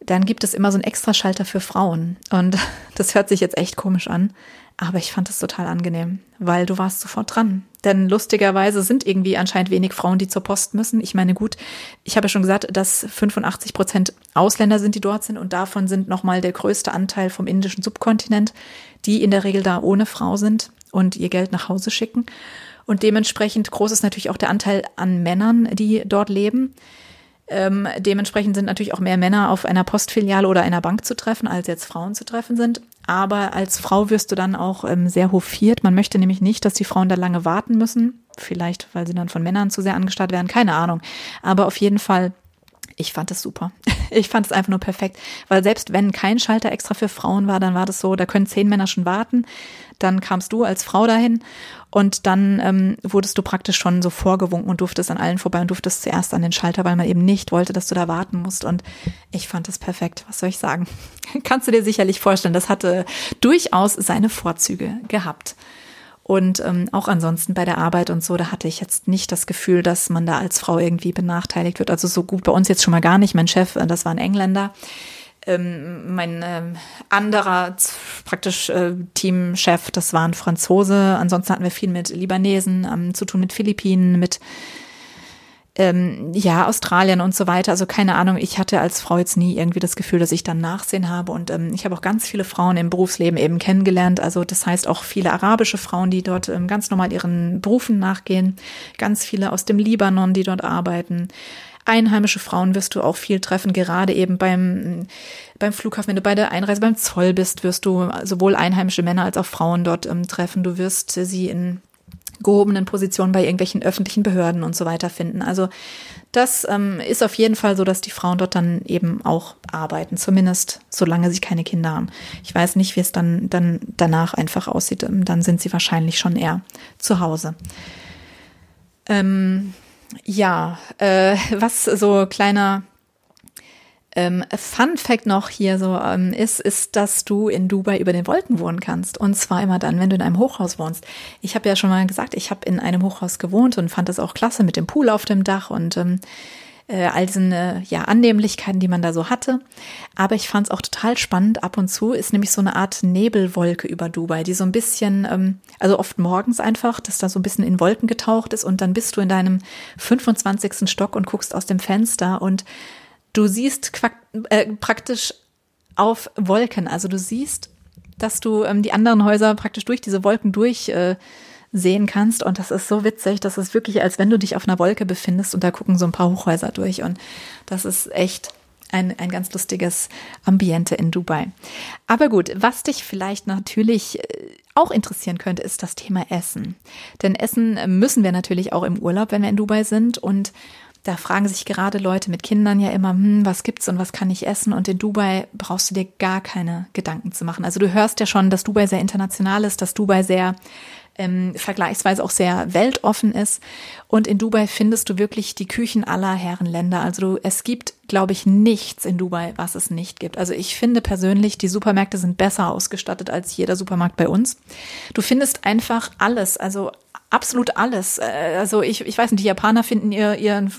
dann gibt es immer so einen Extraschalter für Frauen. Und das hört sich jetzt echt komisch an, aber ich fand es total angenehm, weil du warst sofort dran. Denn lustigerweise sind irgendwie anscheinend wenig Frauen, die zur Post müssen. Ich meine, gut, ich habe ja schon gesagt, dass 85 Prozent Ausländer sind, die dort sind und davon sind nochmal der größte Anteil vom indischen Subkontinent, die in der Regel da ohne Frau sind und ihr Geld nach Hause schicken. Und dementsprechend groß ist natürlich auch der Anteil an Männern, die dort leben. Ähm, dementsprechend sind natürlich auch mehr Männer auf einer Postfiliale oder einer Bank zu treffen, als jetzt Frauen zu treffen sind. Aber als Frau wirst du dann auch ähm, sehr hofiert. Man möchte nämlich nicht, dass die Frauen da lange warten müssen. Vielleicht, weil sie dann von Männern zu sehr angestarrt werden, keine Ahnung. Aber auf jeden Fall ich fand es super. Ich fand es einfach nur perfekt, weil selbst wenn kein Schalter extra für Frauen war, dann war das so, da können zehn Männer schon warten. Dann kamst du als Frau dahin und dann ähm, wurdest du praktisch schon so vorgewunken und durftest an allen vorbei und durftest zuerst an den Schalter, weil man eben nicht wollte, dass du da warten musst. Und ich fand es perfekt. Was soll ich sagen? Kannst du dir sicherlich vorstellen, das hatte durchaus seine Vorzüge gehabt. Und ähm, auch ansonsten bei der Arbeit und so, da hatte ich jetzt nicht das Gefühl, dass man da als Frau irgendwie benachteiligt wird. Also so gut bei uns jetzt schon mal gar nicht. Mein Chef, äh, das war ein Engländer. Ähm, mein äh, anderer praktisch äh, Teamchef, das war ein Franzose. Ansonsten hatten wir viel mit Libanesen ähm, zu tun, mit Philippinen, mit ähm, ja, Australien und so weiter. Also keine Ahnung, ich hatte als Frau jetzt nie irgendwie das Gefühl, dass ich dann Nachsehen habe. Und ähm, ich habe auch ganz viele Frauen im Berufsleben eben kennengelernt. Also das heißt auch viele arabische Frauen, die dort ähm, ganz normal ihren Berufen nachgehen. Ganz viele aus dem Libanon, die dort arbeiten. Einheimische Frauen wirst du auch viel treffen, gerade eben beim, beim Flughafen, wenn du bei der Einreise beim Zoll bist, wirst du sowohl einheimische Männer als auch Frauen dort ähm, treffen. Du wirst sie in gehobenen Positionen bei irgendwelchen öffentlichen Behörden und so weiter finden. Also das ähm, ist auf jeden Fall so, dass die Frauen dort dann eben auch arbeiten, zumindest solange sie keine Kinder haben. Ich weiß nicht, wie es dann, dann danach einfach aussieht. Ähm, dann sind sie wahrscheinlich schon eher zu Hause. Ähm, ja, äh, was so kleiner ähm, Fun Fact noch hier so ähm, ist, ist, dass du in Dubai über den Wolken wohnen kannst. Und zwar immer dann, wenn du in einem Hochhaus wohnst. Ich habe ja schon mal gesagt, ich habe in einem Hochhaus gewohnt und fand das auch klasse mit dem Pool auf dem Dach und ähm, äh, all äh, ja, Annehmlichkeiten, die man da so hatte. Aber ich fand es auch total spannend. Ab und zu ist nämlich so eine Art Nebelwolke über Dubai, die so ein bisschen, ähm, also oft morgens einfach, dass da so ein bisschen in Wolken getaucht ist und dann bist du in deinem 25. Stock und guckst aus dem Fenster und Du siehst äh, praktisch auf Wolken. Also du siehst, dass du ähm, die anderen Häuser praktisch durch diese Wolken durch äh, sehen kannst. Und das ist so witzig. Das ist wirklich, als wenn du dich auf einer Wolke befindest und da gucken so ein paar Hochhäuser durch. Und das ist echt ein, ein ganz lustiges Ambiente in Dubai. Aber gut, was dich vielleicht natürlich äh, auch interessieren könnte, ist das Thema Essen. Denn Essen müssen wir natürlich auch im Urlaub, wenn wir in Dubai sind. Und da fragen sich gerade Leute mit Kindern ja immer, hm, was gibt's und was kann ich essen? Und in Dubai brauchst du dir gar keine Gedanken zu machen. Also du hörst ja schon, dass Dubai sehr international ist, dass Dubai sehr ähm, vergleichsweise auch sehr weltoffen ist. Und in Dubai findest du wirklich die Küchen aller Herrenländer. Also du, es gibt, glaube ich, nichts in Dubai, was es nicht gibt. Also ich finde persönlich, die Supermärkte sind besser ausgestattet als jeder Supermarkt bei uns. Du findest einfach alles, also absolut alles. Äh, also ich, ich weiß nicht, die Japaner finden ihr, ihren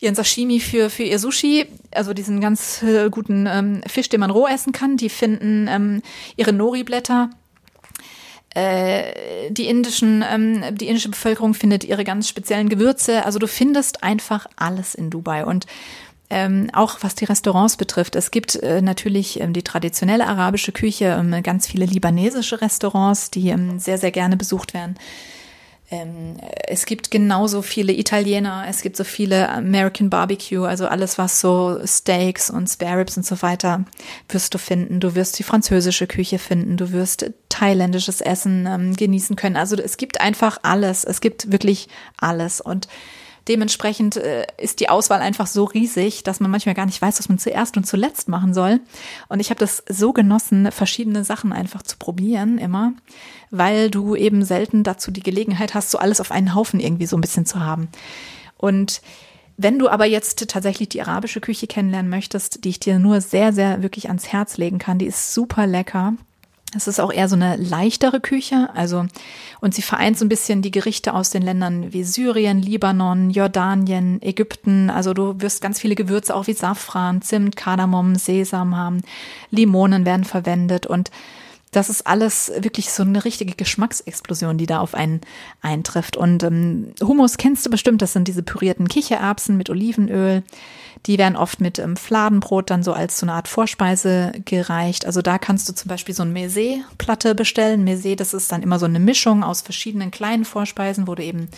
ihren Sashimi für, für ihr Sushi, also diesen ganz äh, guten ähm, Fisch, den man roh essen kann. Die finden ähm, ihre Nori-Blätter. Äh, die indischen, ähm, die indische Bevölkerung findet ihre ganz speziellen Gewürze. Also du findest einfach alles in Dubai und ähm, auch was die Restaurants betrifft. Es gibt äh, natürlich ähm, die traditionelle arabische Küche, ähm, ganz viele libanesische Restaurants, die ähm, sehr, sehr gerne besucht werden. Ähm, es gibt genauso viele Italiener, es gibt so viele American Barbecue, also alles, was so Steaks und Spare Ribs und so weiter wirst du finden. Du wirst die französische Küche finden, du wirst thailändisches Essen ähm, genießen können. Also es gibt einfach alles, es gibt wirklich alles und Dementsprechend äh, ist die Auswahl einfach so riesig, dass man manchmal gar nicht weiß, was man zuerst und zuletzt machen soll. Und ich habe das so genossen, verschiedene Sachen einfach zu probieren immer, weil du eben selten dazu die Gelegenheit hast, so alles auf einen Haufen irgendwie so ein bisschen zu haben. Und wenn du aber jetzt tatsächlich die arabische Küche kennenlernen möchtest, die ich dir nur sehr, sehr wirklich ans Herz legen kann, die ist super lecker. Es ist auch eher so eine leichtere Küche, also und sie vereint so ein bisschen die Gerichte aus den Ländern wie Syrien, Libanon, Jordanien, Ägypten. Also du wirst ganz viele Gewürze auch wie Safran, Zimt, Kardamom, Sesam haben, Limonen werden verwendet und das ist alles wirklich so eine richtige Geschmacksexplosion, die da auf einen eintrifft. Und ähm, Hummus kennst du bestimmt, das sind diese pürierten Kichererbsen mit Olivenöl. Die werden oft mit ähm, Fladenbrot dann so als so eine Art Vorspeise gereicht. Also da kannst du zum Beispiel so ein Maiset-Platte bestellen. Maiset, das ist dann immer so eine Mischung aus verschiedenen kleinen Vorspeisen, wo du eben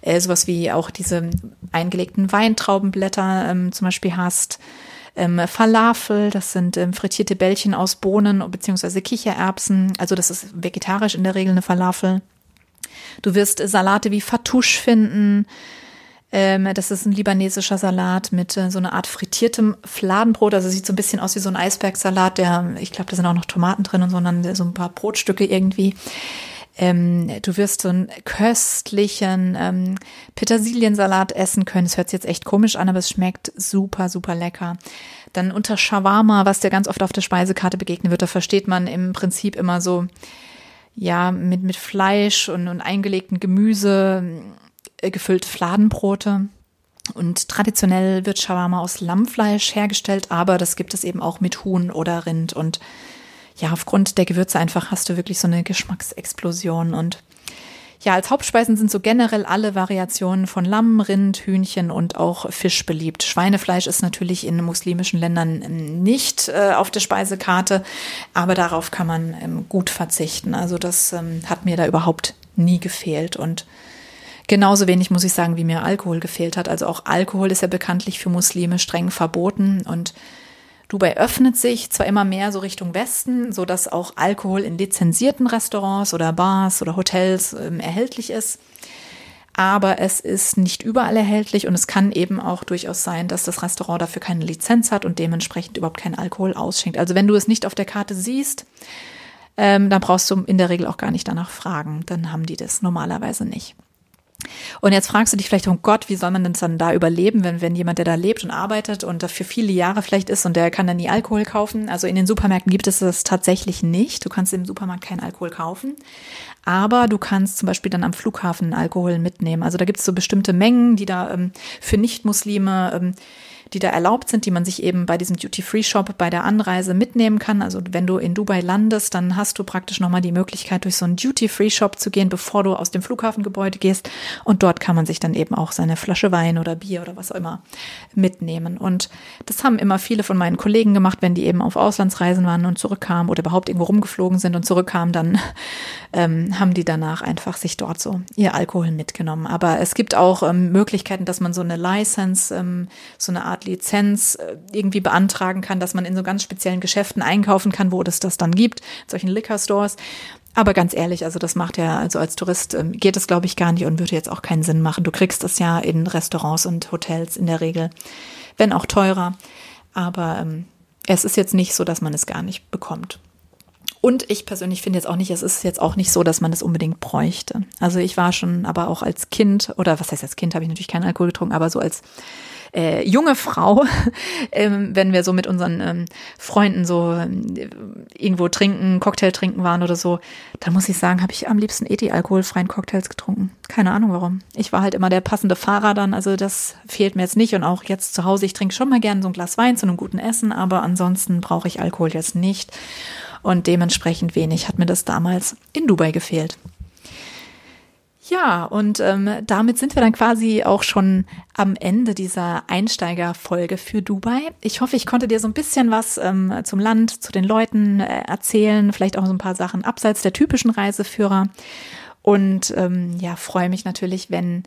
äh, sowas wie auch diese eingelegten Weintraubenblätter ähm, zum Beispiel hast ähm, Falafel, das sind ähm, frittierte Bällchen aus Bohnen bzw. Kichererbsen. Also das ist vegetarisch in der Regel eine Falafel. Du wirst Salate wie Fatouche finden. Ähm, das ist ein libanesischer Salat mit äh, so einer Art frittiertem Fladenbrot. Also sieht so ein bisschen aus wie so ein Eisbergsalat. Der, ich glaube, da sind auch noch Tomaten drin und so, und so ein paar Brotstücke irgendwie. Ähm, du wirst so einen köstlichen ähm, Petersiliensalat essen können. Es hört sich jetzt echt komisch an, aber es schmeckt super, super lecker. Dann unter Shawarma, was dir ganz oft auf der Speisekarte begegnen wird, da versteht man im Prinzip immer so, ja, mit, mit Fleisch und, und eingelegten Gemüse äh, gefüllte Fladenbrote. Und traditionell wird Shawarma aus Lammfleisch hergestellt, aber das gibt es eben auch mit Huhn oder Rind und ja, aufgrund der Gewürze einfach hast du wirklich so eine Geschmacksexplosion und ja, als Hauptspeisen sind so generell alle Variationen von Lamm, Rind, Hühnchen und auch Fisch beliebt. Schweinefleisch ist natürlich in muslimischen Ländern nicht äh, auf der Speisekarte, aber darauf kann man ähm, gut verzichten. Also das ähm, hat mir da überhaupt nie gefehlt und Genauso wenig muss ich sagen, wie mir Alkohol gefehlt hat. Also auch Alkohol ist ja bekanntlich für Muslime streng verboten und Dubai öffnet sich zwar immer mehr so Richtung Westen, so dass auch Alkohol in lizenzierten Restaurants oder Bars oder Hotels ähm, erhältlich ist. Aber es ist nicht überall erhältlich und es kann eben auch durchaus sein, dass das Restaurant dafür keine Lizenz hat und dementsprechend überhaupt keinen Alkohol ausschenkt. Also wenn du es nicht auf der Karte siehst, ähm, dann brauchst du in der Regel auch gar nicht danach fragen. Dann haben die das normalerweise nicht. Und jetzt fragst du dich vielleicht, oh Gott, wie soll man denn dann da überleben, wenn, wenn jemand, der da lebt und arbeitet und da für viele Jahre vielleicht ist und der kann dann nie Alkohol kaufen? Also in den Supermärkten gibt es das tatsächlich nicht. Du kannst im Supermarkt keinen Alkohol kaufen. Aber du kannst zum Beispiel dann am Flughafen Alkohol mitnehmen. Also da gibt es so bestimmte Mengen, die da ähm, für Nichtmuslime ähm, die da erlaubt sind, die man sich eben bei diesem Duty-Free-Shop bei der Anreise mitnehmen kann. Also wenn du in Dubai landest, dann hast du praktisch nochmal die Möglichkeit, durch so einen Duty-Free-Shop zu gehen, bevor du aus dem Flughafengebäude gehst. Und dort kann man sich dann eben auch seine Flasche Wein oder Bier oder was auch immer mitnehmen. Und das haben immer viele von meinen Kollegen gemacht, wenn die eben auf Auslandsreisen waren und zurückkamen oder überhaupt irgendwo rumgeflogen sind und zurückkamen, dann ähm, haben die danach einfach sich dort so ihr Alkohol mitgenommen. Aber es gibt auch ähm, Möglichkeiten, dass man so eine License, ähm, so eine Art Lizenz äh, irgendwie beantragen kann, dass man in so ganz speziellen Geschäften einkaufen kann, wo es das dann gibt, solchen Liquor Stores. Aber ganz ehrlich, also das macht ja, also als Tourist ähm, geht es, glaube ich, gar nicht und würde jetzt auch keinen Sinn machen. Du kriegst das ja in Restaurants und Hotels in der Regel, wenn auch teurer. Aber ähm, es ist jetzt nicht so, dass man es gar nicht bekommt. Und ich persönlich finde jetzt auch nicht, es ist jetzt auch nicht so, dass man das unbedingt bräuchte. Also ich war schon, aber auch als Kind, oder was heißt als Kind, habe ich natürlich keinen Alkohol getrunken, aber so als äh, junge Frau, ähm, wenn wir so mit unseren ähm, Freunden so äh, irgendwo trinken, Cocktail trinken waren oder so, dann muss ich sagen, habe ich am liebsten eh die alkoholfreien Cocktails getrunken. Keine Ahnung warum. Ich war halt immer der passende Fahrer dann, also das fehlt mir jetzt nicht und auch jetzt zu Hause, ich trinke schon mal gerne so ein Glas Wein zu einem guten Essen, aber ansonsten brauche ich Alkohol jetzt nicht und dementsprechend wenig hat mir das damals in Dubai gefehlt. Ja, und ähm, damit sind wir dann quasi auch schon am Ende dieser Einsteigerfolge für Dubai. Ich hoffe, ich konnte dir so ein bisschen was ähm, zum Land, zu den Leuten äh, erzählen, vielleicht auch so ein paar Sachen abseits der typischen Reiseführer. Und ähm, ja, freue mich natürlich, wenn,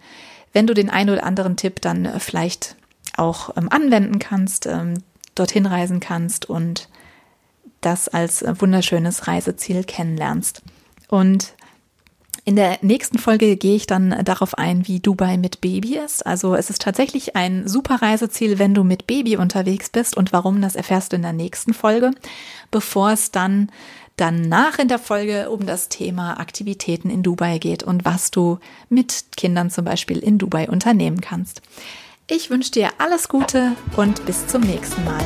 wenn du den einen oder anderen Tipp dann vielleicht auch ähm, anwenden kannst, ähm, dorthin reisen kannst und das als äh, wunderschönes Reiseziel kennenlernst. Und in der nächsten Folge gehe ich dann darauf ein, wie Dubai mit Baby ist. Also es ist tatsächlich ein super Reiseziel, wenn du mit Baby unterwegs bist und warum, das erfährst du in der nächsten Folge, bevor es dann danach in der Folge um das Thema Aktivitäten in Dubai geht und was du mit Kindern zum Beispiel in Dubai unternehmen kannst. Ich wünsche dir alles Gute und bis zum nächsten Mal.